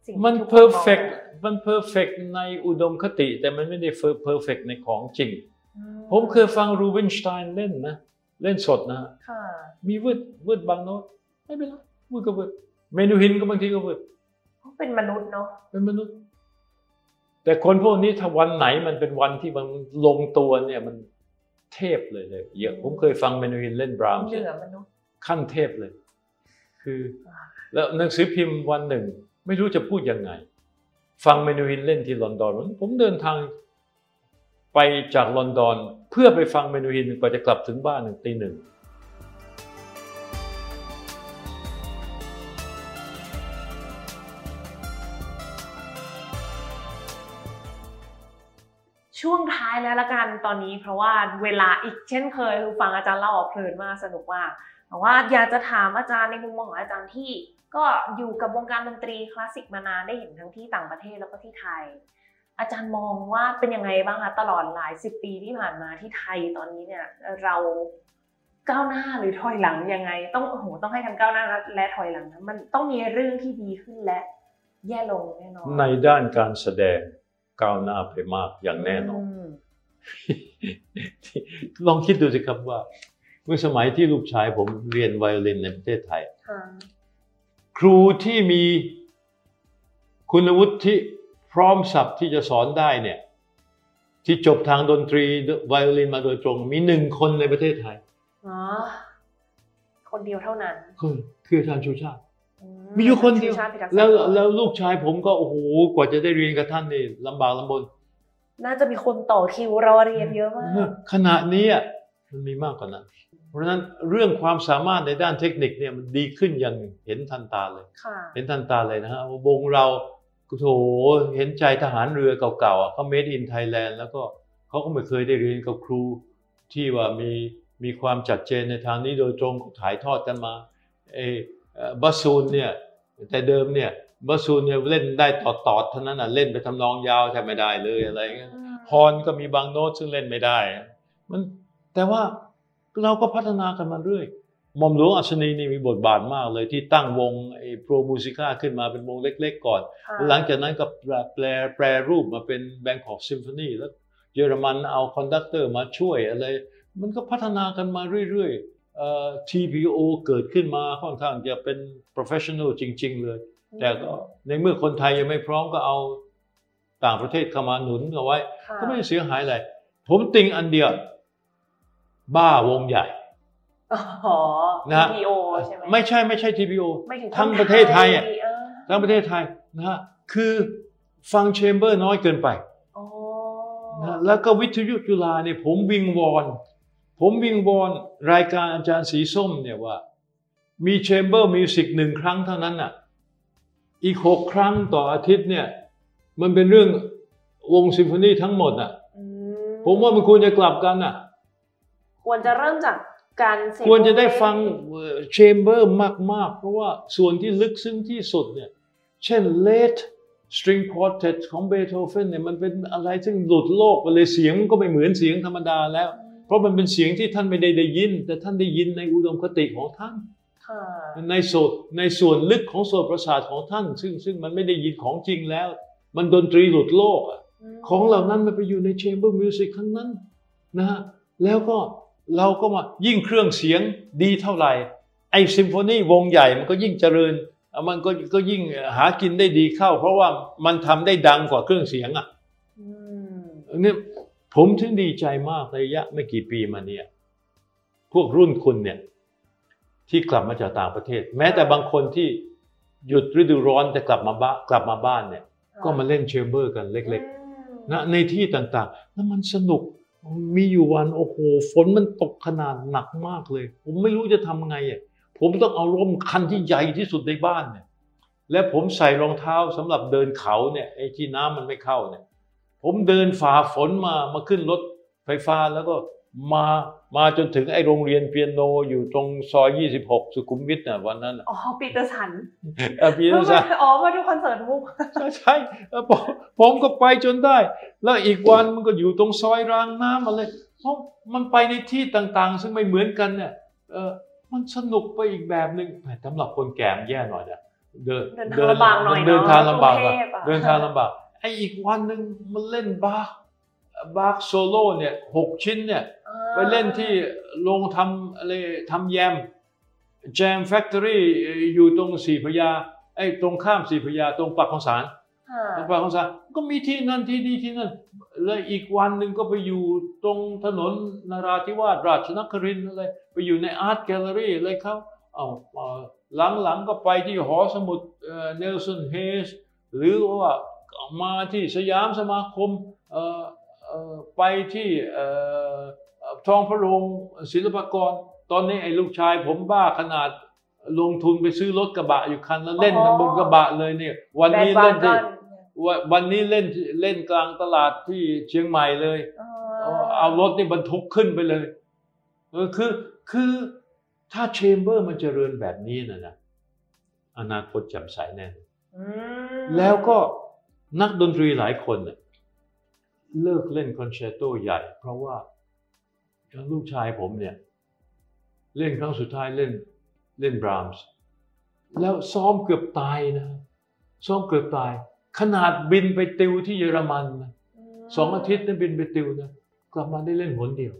[SPEAKER 2] สิ่งที่
[SPEAKER 3] มัน
[SPEAKER 2] ทุกค
[SPEAKER 3] perfect
[SPEAKER 2] มอง
[SPEAKER 3] มัน perfect ในอุดมคติ แต่มันไม่ได้ perfect ในของจริง
[SPEAKER 2] อื
[SPEAKER 3] ผมเคยฟังรูเบนสไตน์เล่นนะ เล่นสดนะ
[SPEAKER 2] ค่ะ
[SPEAKER 3] มีวืดวืดบางโน้ตไม่เป็นไรวืดก็วืดเมนูฮินก็บางทีก็วืด
[SPEAKER 2] เขาเป็นมนุษย์เนาะ
[SPEAKER 3] เป็นมนุษย์ แต่คนพวกนี้ถ้าวันไหนมันเป็นวันที่มันลงตัวเนี่ยมันเทพเลยเลยเยอะผมเคยฟังเมนูฮินเล่นบราห์มส์
[SPEAKER 2] เหนือมนุษย์
[SPEAKER 3] ขั้นเทพเลย คือ แล้วหนังสือพิมพ์วันหนึ่ง ไม่รู้จะพูดยังไง ฟังเมนูหินเล่นที่ลอนดอนผมเดินทางไปจากลอนดอนเพื่อไปฟังเมนูหินกว่าจะกลับถึงบ้านหนึ่งตีหนึ่ง
[SPEAKER 2] ช่วงท้ายแล้วละกันตอนนี้เพราะว่าเวลาอีกเช่นเคยคือฟังอาจารย์เล่าออกเพลินมากสนุกมากแต่ว่าอยากจะถามอาจารย์ในมุมมองของอาจารย์ที่ ก็อยู่กับวงการดนตรีคลาสสิกมานานได้เห็นทั้งที่ต่างประเทศแล้วก็ที่ไทย อาจารย์มองว่าเป็นยังไงบ้างคะตลอดหลายสิบปีที่ผ่านมาที่ไทยตอนนี้เนี่ยเราก้าวหน้าหรือถอยหลังยังไง ต้องโอ้โหต้องให้ทั้งก้าวหน้าและถอยหลังนะมันต้องมีเรื่องที่ดีขึ้นและ แย่ลงแน่นอน
[SPEAKER 3] ในด้านการแสดงก้าวหน้าไปมากอย่างแน่นอน
[SPEAKER 2] ม
[SPEAKER 3] ลองคิดดูสิครับว่า เมื่อสมัยที่ลูกชายผมเรียนไวโอลินในประเทศไทย
[SPEAKER 2] ค่ะ
[SPEAKER 3] ครูที่มีคุณวุฒิที่พร้อมสับที่จะสอนได้เนี่ยที่จบทางดนตรีไวโอลินมาโดยตรง มีหนึ่งคนในประเทศไทย
[SPEAKER 2] อ๋อคนเดียวเท่านั้น
[SPEAKER 3] คือคืออาจารย์ชูชาติ
[SPEAKER 2] อื
[SPEAKER 3] มีอยู่คนเดียว
[SPEAKER 2] ชูชาติพิทักษ์
[SPEAKER 3] แล้ว
[SPEAKER 2] สันติ
[SPEAKER 3] แล้วลูกชายผมก็โอ้โหกว่าจะได้เรียนกับท่านนี่ลำบากลำบน
[SPEAKER 2] น่าจะมีคนต่อคิวรอเรียนเยอะมาก
[SPEAKER 3] ขณะนี้อะมันมีมากกว่านั้น เพราะฉะนั้นเรื่องความสามารถในด้านเทคนิคเนี่ยมันดีขึ้นอย่างเห็นทันตาเลย
[SPEAKER 2] ค่ะ
[SPEAKER 3] เห็นทันตาเลยนะฮะวงเราโถเห็นใจทหารเรือเก่าๆอะเขา made in Thailand แล้วก็เขาก็ไม่เคยได้เรียนกับครูที่ว่ามีมีความจัดเจนในทางนี้โดยตรงถ่ายทอดกันมาเอเอ่อ bassoon เนี่ยแต่เดิมเนี่ย bassoon เนี่ยเล่นได้ต่อตอดๆเท่านั้นอะเล่นไปทำนองยาวแทบไม่ได้เลยอะไรเงี้ย horn ก็มีบางโน้ตซึ่งเล่นไม่ได้ มันแต่ว่า เราก็พัฒนากันมาเรื่อยหม่อมหลวงอัศนีนี่มีบทบาทมากเลยที่ตั้งวงไอ้โปรมูสิก้าขึ้นมาเป็นวงเล็กๆก่อน
[SPEAKER 2] ค่ะ
[SPEAKER 3] หลังจากนั้นก็แปลแปลแปลรูปมาเป็นแบงคอกซิมโฟนีแล้วเยอรมันเอา conductor มาช่วยอะไร มันก็พัฒนากันมาเรื่อยๆเอ่อ TPO เกิดขึ้นมาค่อนข้างจะเป็น professional จริง ๆ เลย แต่ก็ในเมื่อคนไทยยังไม่พร้อมก็เอาต่างประเทศเข้ามาหนุนเอาไว้
[SPEAKER 2] ค่ะ
[SPEAKER 3] ก็ไม่ได้เสียหายอะไรผมติงอันเดียว บ้าวงใหญ่
[SPEAKER 2] อ๋อ
[SPEAKER 3] นะ
[SPEAKER 2] TPO ใช่ไหม
[SPEAKER 3] ไม่ใช่ไม่ใช่ TPO
[SPEAKER 2] ไม่ถึง
[SPEAKER 3] ทั้ง
[SPEAKER 2] คน
[SPEAKER 3] ประเทศไทยอะ
[SPEAKER 2] เออ
[SPEAKER 3] ทั้งประเทศไทยนะฮะคือฟังแชมเบอร์น้อยเกินไป
[SPEAKER 2] อ๋อ
[SPEAKER 3] นะแล้วก็วิทยุจุฬาเนี่ยผมวิงวอน ผมวิงวอนรายการอาจารย์สีส้มเนี่ยว่า มี chamber music หนึ่งครั้งเท่านั้นอะอีกหกครั้งต่ออาทิตย์เนี่ย มันเป็นเรื่องวงซิมโฟนีทั้งหมดอะ
[SPEAKER 2] อื
[SPEAKER 3] ผมว่ามันควรจะกลับกันอะ
[SPEAKER 2] ควรจะเริ่มจากการเสพ
[SPEAKER 3] ควรจะได้ฟัง chamber มาก ๆ เพราะว่าส่วนที่ลึกซึ้งที่สุดเนี่ยเช่น late string quartet ของเบโธเฟนเนี่ยมันเป็นอะไรซึ่งหลุดโลกไปเลยเสียงมันก็ไม่เหมือนเสียงธรรมดาแล้ว เพราะมันเป็นเสียงที่ท่านไม่ได้ได้ยิน แต่ท่านได้ยินในอุดมคติของท่าน
[SPEAKER 2] ค่ะ
[SPEAKER 3] ในส่วนในส่วนลึกของส่วนประสาทของท่าน ซึ่งซึ่งมันไม่ได้ยินของจริงแล้ว มันดนตรีหลุดโลกอะ
[SPEAKER 2] ม
[SPEAKER 3] ของเหล่านั้นมันไปอยู่ใน chamber music ทั้งนั้นนะฮะแล้วก็ เราก็มายิ่งเครื่องเสียงดีเท่าไหร่ไอ้ซิมโฟนีวงใหญ่มันก็ยิ่งเจริญอะมันก็ก็ยิ่งหากินได้ดีเข้า เพราะว่ามันทำได้ดังกว่าเครื่องเสียงอะ
[SPEAKER 2] อืม
[SPEAKER 3] เนี่ยผมถึงดีใจมากในระยะไม่กี่ปีมาเนี่ย พวกรุ่นคุณเนี่ย ที่กลับมาจากต่างประเทศ แม้แต่บางคนที่หยุดฤดูร้อนแต่กลับมาบ้านกลับมาบ้านเนี่ย ก็มาเล่นเชมเบอร์กันเล็กๆนะในที่ต่างๆ แล้วมันสนุก มีอยู่วันโอ้โหฝนมันตกขนาดหนักมากเลย ผมไม่รู้จะทำไงอะผมต้องเอาร่มคันที่ใหญ่ที่สุดในบ้านเนี่ย และผมใส่รองเท้าสำหรับเดินเขาเนี่ยไอ้ที่น้ำมันไม่เข้าเนี่ย ผมเดินฝ่าฝนมามาขึ้นรถไฟฟ้าแล้วก็มา มาจนถึงไอ้โรงเรียนเปียโนอยู่ตรงซอย 26 สุขุมวิทน่ะวันนั้นน่ะ
[SPEAKER 2] อ๋อปีเตอร์สัน
[SPEAKER 3] เออพี่รู้สึก
[SPEAKER 2] อ๋อมาดูคอนเสิร์ตมุก
[SPEAKER 3] ใช่เออผมผมก็ไปจนได้ แล้วอีกวันมันก็อยู่ตรงซอยรางน้ำอะไรเพราะมันไปในที่ต่างๆ ซึ่งไม่เหมือนกันเนี่ยเออมันสนุกไปอีกแบบหนึ่งแต่สำหรับคนแก่มแย่หน่อยเนี่ยเดิน
[SPEAKER 2] เดินทางลำบากหน่อยเนอะ
[SPEAKER 3] เดินทางลำบาก
[SPEAKER 2] กรุ
[SPEAKER 3] อะ
[SPEAKER 2] งเทพอะ
[SPEAKER 3] เดินทางลำบากไอ้อีกวันหนึ่งมันเล่นบาคบาร์โซโล่เนี่ยหกชิ้นเนี่ย ไปเล่นที่โรงทำอะไร The Jam Jam Factoryอยู่ตรงสี่พระยาไอ้ตรงข้ามสี่พระยาตรงปากของสาร
[SPEAKER 2] ค่ะ
[SPEAKER 3] ตรงปากของสารก็มีที่นั่นที่นี่ที่นั่น แล้วอีกวันหนึ่งก็ไปอยู่ตรงถนนนาราธิวาสราชนครินทร์อะไรไปอยู่ในอาร์ตแกลเลอรี่อะไรเขาเอาหลังหลังๆก็ไปที่หอสมุดเนลสันเฮสหรือว่ามาที่สยามสมาคมเอ่อเอ่อไปที่เอ่อ ทองพระโรงศิลปากร ตอนนี้ไอ้ลูกชาย ผมบ้าขนาดลงทุนไปซื้อรถกระบะอยู่คันแล้วเล่นบนกระบะเลยเนี่ย วันนี้
[SPEAKER 2] แบ
[SPEAKER 3] เล่
[SPEAKER 2] น
[SPEAKER 3] น
[SPEAKER 2] บา
[SPEAKER 3] ที่
[SPEAKER 2] ร์กั
[SPEAKER 3] วันวันนี้เล่นเล่นกลางตลาดที่เชียงใหม่เลย เอาเอารถนี่บรรทุกขึ้นไปเลยเออคือคือถ้าแชมเบอร์มันเจริญแบบนี้นะนะอนาคตแจ่มใสแน่
[SPEAKER 2] อืม
[SPEAKER 3] แล้วก็นักดนตรีหลายคนน่ะเลิกเล่นคอนแชร์โตใหญ่ เพราะว่าอย่าง ลูกชายผมเนี่ย เล่นครั้งสุดท้ายเล่นเล่นบรามส์แล้วซ้อมเกือบตายนะ ซ้อมเกือบตาย ขนาดบินไปติวที่เยอรมันนะ
[SPEAKER 2] ม
[SPEAKER 3] สองอาทิตย์นั้นบินไปติวนะกลับมาได้เล่นหนเดียว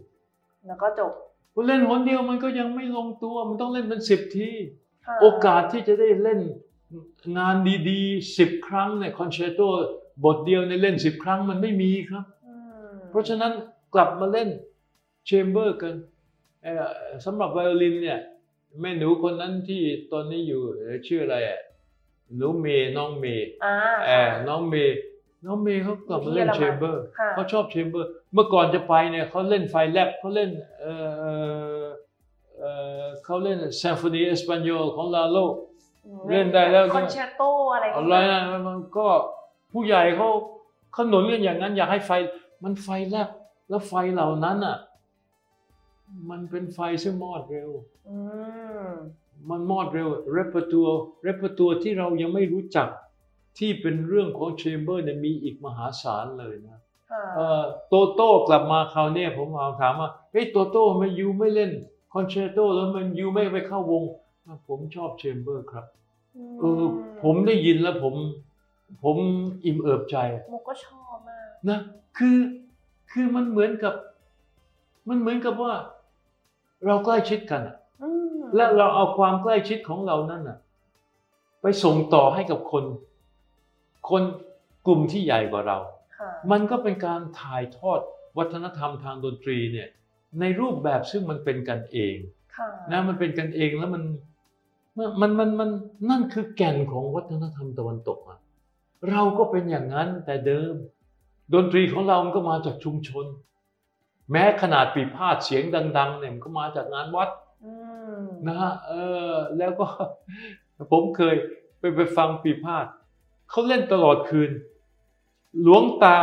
[SPEAKER 2] แล้วก็จบ
[SPEAKER 3] พอเล่นหนเดียวมันก็ยังไม่ลงตัว มันต้องเล่นเป็นสิบที
[SPEAKER 2] ค่ะ
[SPEAKER 3] โอกาสที่จะได้เล่นงานดีๆสิบครั้งเนี่ยคอนแชร์โตบทเดียวในยเล่นสิบครั้งมันไม่มีครับ
[SPEAKER 2] อืม
[SPEAKER 3] เพราะฉะนั้นกลับมาเล่น chamber กันเอ่อสำหรับไวโอลินเนี่ยแม่หนูคนนั้นที่ตอนนี้อยู่เอ่อชื่ออะไรอะหนูเมย์น้องเมย์
[SPEAKER 2] อ่า
[SPEAKER 3] เออน้องเมย์น้องเมย์เขากลับมาเล่น
[SPEAKER 2] อยู่ที่
[SPEAKER 3] เช
[SPEAKER 2] เยอรมัน
[SPEAKER 3] มเบอร์
[SPEAKER 2] ค่ะ
[SPEAKER 3] เขาชอบ chamber เมื่อก่อนจะไปเนี่ยเขาเล่นไฟแลบเขาเล่นเออเอ่อเอเออเขาเล่น Symphonie espagnole ของลาโลเล่นได้แล้ว
[SPEAKER 2] คอนแชร์โตอะไร
[SPEAKER 3] อะไรนะมันก็ผู้ใหญ่เขาเขาหนุนกันอย่างนั้นอยากให้ไฟมันไฟแลบแล้วไฟเหล่านั้นอะ มันเป็นไฟซึ่งมอดเร็ว
[SPEAKER 2] อืม
[SPEAKER 3] มันมอดเร็ว repertoire repertoire ที่เรายังไม่รู้จักที่เป็นเรื่องของ chamber เนี่ยมีอีกมหาศาลเลยนะ
[SPEAKER 2] ค่ะ
[SPEAKER 3] เอ่อโตโต้กลับมาคราวเนี้ยผมถามว่าเฮ้ยโตโต้ทำไมันยูไม่เล่นคอนแชร์โตแล้วมันยูไม่ไปเข้าวง ผมชอบแชมเบอร์ครับเออผมได้ยินแล้วผมผมอิ่มเอิบใจ
[SPEAKER 2] มุกก็ชอบมาก
[SPEAKER 3] นะคือคือมันเหมือนกับ มันเหมือนกับว่า เราใกล้ชิดกันอะ
[SPEAKER 2] อืม
[SPEAKER 3] และเราเอาความใกล้ชิดของเรานั่นน่ะ ไปส่งต่อให้กับคน คนกลุ่มที่ใหญ่กว่าเรา
[SPEAKER 2] ค่ะ
[SPEAKER 3] มันก็เป็นการถ่ายทอดวัฒนธรรมทางดนตรีเนี่ย ในรูปแบบซึ่งมันเป็นกันเอง
[SPEAKER 2] ค่ะ
[SPEAKER 3] นะมันเป็นกันเองแล้วมันมันมันมันนั่นคือแก่นของวัฒนธรรมตะวันตกอะเราก็เป็นอย่างนั้นแต่เดิม ดนตรีของเรา มันก็มาจากชุมชน แม้ขนาดปีพาดเสียงดัง ๆ เนี่ยมันก็มาจากงานวัด
[SPEAKER 2] อืม
[SPEAKER 3] นะฮะเออแล้วก็ผมเคยไปไปฟังปีพาดเขาเล่นตลอดคืน หลวงตา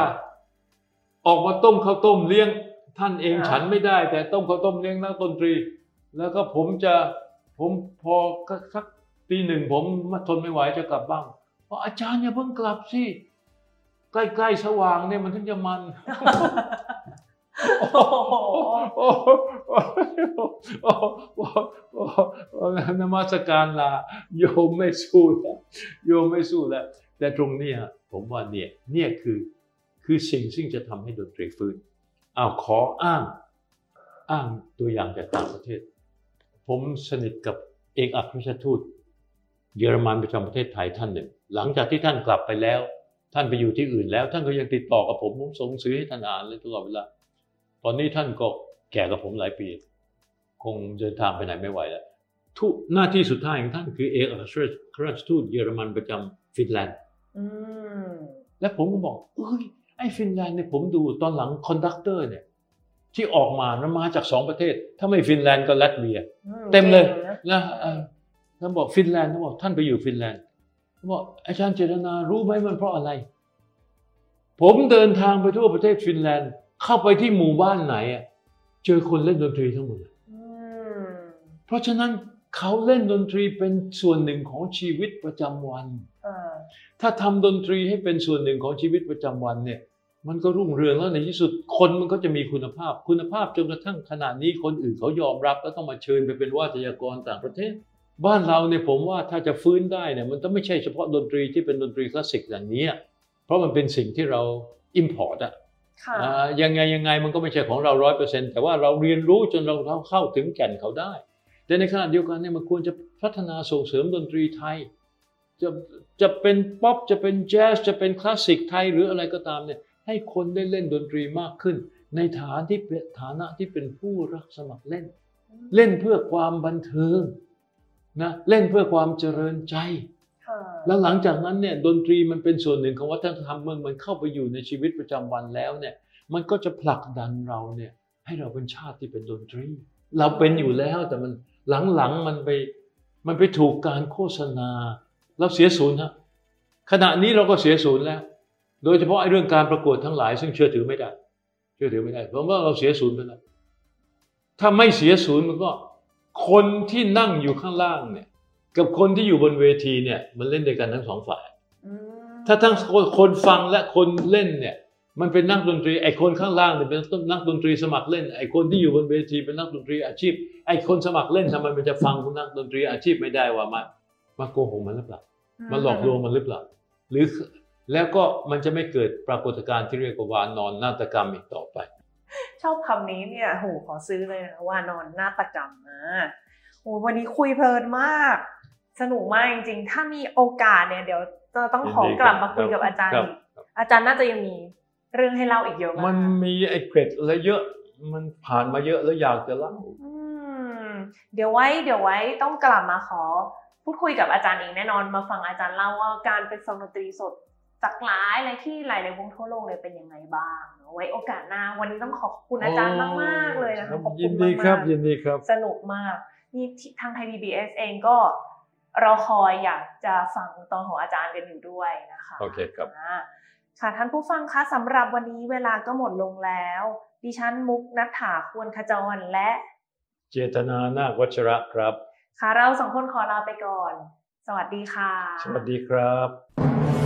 [SPEAKER 3] ออกมาต้มข้าวต้มเลี้ยงท่านเองฉันไม่ได้ แต่ต้มข้าวต้มเลี้ยงนักดนตรี แล้วก็ผมจะผมพอสักตีหนึ่งผมมาทนไม่ไหวจะกลับบ้านเพราะอาจารย์อย่าเพิ่งกลับสิใกล้ๆสว่างเนี่ยมันถึงจะมัน
[SPEAKER 2] โอ้โห
[SPEAKER 3] โอ้โหโอ้โหนมัสการลาโยมไม่สู้แล้วโยมไม่สู้แล้ว แต่ตรงนี้ผมว่าเนี่ยเนี่ยคือคือสิ่งซึ่งจะทำให้ดนตรีฟื้นอ้าวขออ้างอ้างตัวอย่างจากต่างประเทศ ผมสนิทกับเอกอัครราชทูตเยอรมันประจำประเทศไทยท่านหนึ่ง หลังจากที่ท่านกลับไปแล้ว ท่านไปอยู่ที่อื่นแล้ว ท่านก็ยังติดต่อกับผมผมส่งหนังสือให้ท่านอ่านเลยตลอดเวลา ตอนนี้ท่านก็แก่กับผมหลายปี คงเดินทางไปไหนไม่ไหวแล้วทุกหน้าที่สุดท้ายของท่านคือเอกอัครราชทูตเยอรมันประจำฟินแลนด์
[SPEAKER 2] อืม
[SPEAKER 3] และผมก็บอกเอ้ยไอ้ฟินแลนด์เนี่ยผมดูตอนหลัง conductor เนี่ยที่ออกมามันมาจากสองประเทศ ถ้าไม่ฟินแลนด์ก็ลัตเวีย
[SPEAKER 2] อืม
[SPEAKER 3] เต็มเลยเก่
[SPEAKER 2] งนะ
[SPEAKER 3] นะเออท่านบอกฟินแลนด์ท่านบอกท่านไปอยู่ฟินแลนด์ท่านบอกอาจารย์เจตนารู้ไหมมันเพราะอะไร ผมเดินทางไปทั่วประเทศฟินแลนด์ เข้าไปที่หมู่บ้านไหนอะเจอคนเล่นดนตรีทั้งหมดเลย
[SPEAKER 2] อืม
[SPEAKER 3] เพราะฉะนั้นเขาเล่นดนตรีเป็นส่วนหนึ่งของชีวิตประจำวัน
[SPEAKER 2] อ่า
[SPEAKER 3] ถ้าทำดนตรีให้เป็นส่วนหนึ่งของชีวิตประจำวันเนี่ย มันก็รุ่งเรืองแล้วในที่สุดคนมันก็จะมีคุณภาพ คุณภาพจนกระทั่งขนาดนี้คนอื่นเขายอมรับแล้วต้องมาเชิญไปเป็นวาทยากรต่างประเทศ บ้านเราเนี่ยผมว่าถ้าจะฟื้นได้เนี่ยมันต้องไม่ใช่เฉพาะดนตรีที่เป็นดนตรีคลาสสิกอย่างนี้อะเพราะมันเป็นสิ่งที่เรา import อะ
[SPEAKER 2] ค่ะ
[SPEAKER 3] อ่า ยังไงยังไงมันก็ไม่ใช่ของเราร้อยเปอร์เซ็นต์แต่ว่าเราเรียนรู้จนเราเข้าถึงแก่นเขาได้แต่ในขณะเดียวกันเนี่ยมันควรจะพัฒนาส่งเสริมดนตรีไทย จะจะเป็นป๊อปจะเป็นแจ๊สจะเป็นคลาสสิกไทยหรืออะไรก็ตามเนี่ยให้คนได้เล่นดนตรีมากขึ้น ในฐานที่เป็นฐานะที่เป็นผู้รักสมัครเล่น เล่นเพื่อความบันเทิงนะเล่นเพื่อความเจริญใจ
[SPEAKER 2] ค่ะ
[SPEAKER 3] แล้วหลังจากนั้นเนี่ยดนตรีมันเป็นส่วนหนึ่งของวัฒนธรรมเมืองมันเข้าไปอยู่ในชีวิตประจำวันแล้วเนี่ยมันก็จะผลักดันเราเนี่ยให้เราเป็นชาติที่เป็นดนตรี เราเป็นอยู่แล้วแต่มันหลังๆมันไปมันไปถูกการโฆษณาเราเสียศูนย์ฮะขณะนี้เราก็เสียศูนย์แล้ว โดยเฉพาะไอ้เรื่องการประกวดทั้งหลาย ซึ่งเชื่อถือไม่ได้ เชื่อถือไม่ได้ เพราะว่าเราเสียศูนย์ไปแล้วถ้าไม่เสียศูนย์มันก็ คนที่นั่งอยู่ข้างล่างเนี่ย กับคนที่อยู่บนเวทีเนี่ยมันเล่นด้วยกันทั้งสองฝ่าย
[SPEAKER 2] อืม
[SPEAKER 3] ถ้าทั้งคนคนฟังและคนเล่นเนี่ยมันเป็นนักดนตรีไอ้คนข้างล่างเนี่ยเป็นนักดนตรีสมัครเล่นไอ้คนที่อยู่บนเวทีเป็นนักดนตรีอาชีพ ไอ้คนสมัครเล่นทำไมมันจะฟังนักดนตรีอาชีพไม่ได้ว่ามามาโกหกมันหรือเปล่ามาหลอกลวงมันหรือเปล่าหรือแล้วก็มันจะไม่เกิดปรากฏการณ์ที่เรียกว่าวานอนนาฏกรรมอีกต่อไป
[SPEAKER 2] ชอบคำนี้เนี่ยโหขอซื้อเลยนะว่านอนนาฏกรรมนะโหวันนี้คุยเพลินมาก สนุกมากจริงๆ ถ้ามีโอกาสเนี่ยเดี๋ยวจะต้องขอกลับมาคุยกับอาจารย์
[SPEAKER 3] ครับ
[SPEAKER 2] อีกอาจารย์น่าจะยังมีเรื่องให้เล่าอีกเยอะมาก
[SPEAKER 3] มันมีไอ้เกร็ดอะไรเยอะ มันผ่านมาเยอะแล้วอยากจะเล่า
[SPEAKER 2] อืมเดี๋ยวไว้เดี๋ยวไว้ต้องกลับมาขอ พูดคุยกับอาจารย์เองแน่นอนมาฟังอาจารย์เล่าว่าการเป็นฟังดนตรีสดจากหลายอะไรที่หลายในวงทั่วโลกเลยเป็นยังไงบ้าง ไว้โอกาสหน้าวันนี้ต้องขอบคุณอาจารย์มากๆเลยนะคะขอบคุณ
[SPEAKER 3] ยินดีครับ
[SPEAKER 2] มากๆ
[SPEAKER 3] ยินดีครับ
[SPEAKER 2] สนุกมากนี่ทางไทย PBS เองก็ เราคอยอยากจะฟังตอนของอาจารย์กันอยู่ด้วยนะคะ
[SPEAKER 3] โอเคครับ
[SPEAKER 2] อ่าค่ะท่านผู้ฟังคะสำหรับวันนี้เวลาก็หมดลงแล้ว ดิฉันมุกนัฐถาควรขจรและ
[SPEAKER 3] เจตนานาควัชระครับ
[SPEAKER 2] ค่ะเราสองคนขอลาไปก่อน สวัสดีค่ะ
[SPEAKER 3] สวัสดีครับ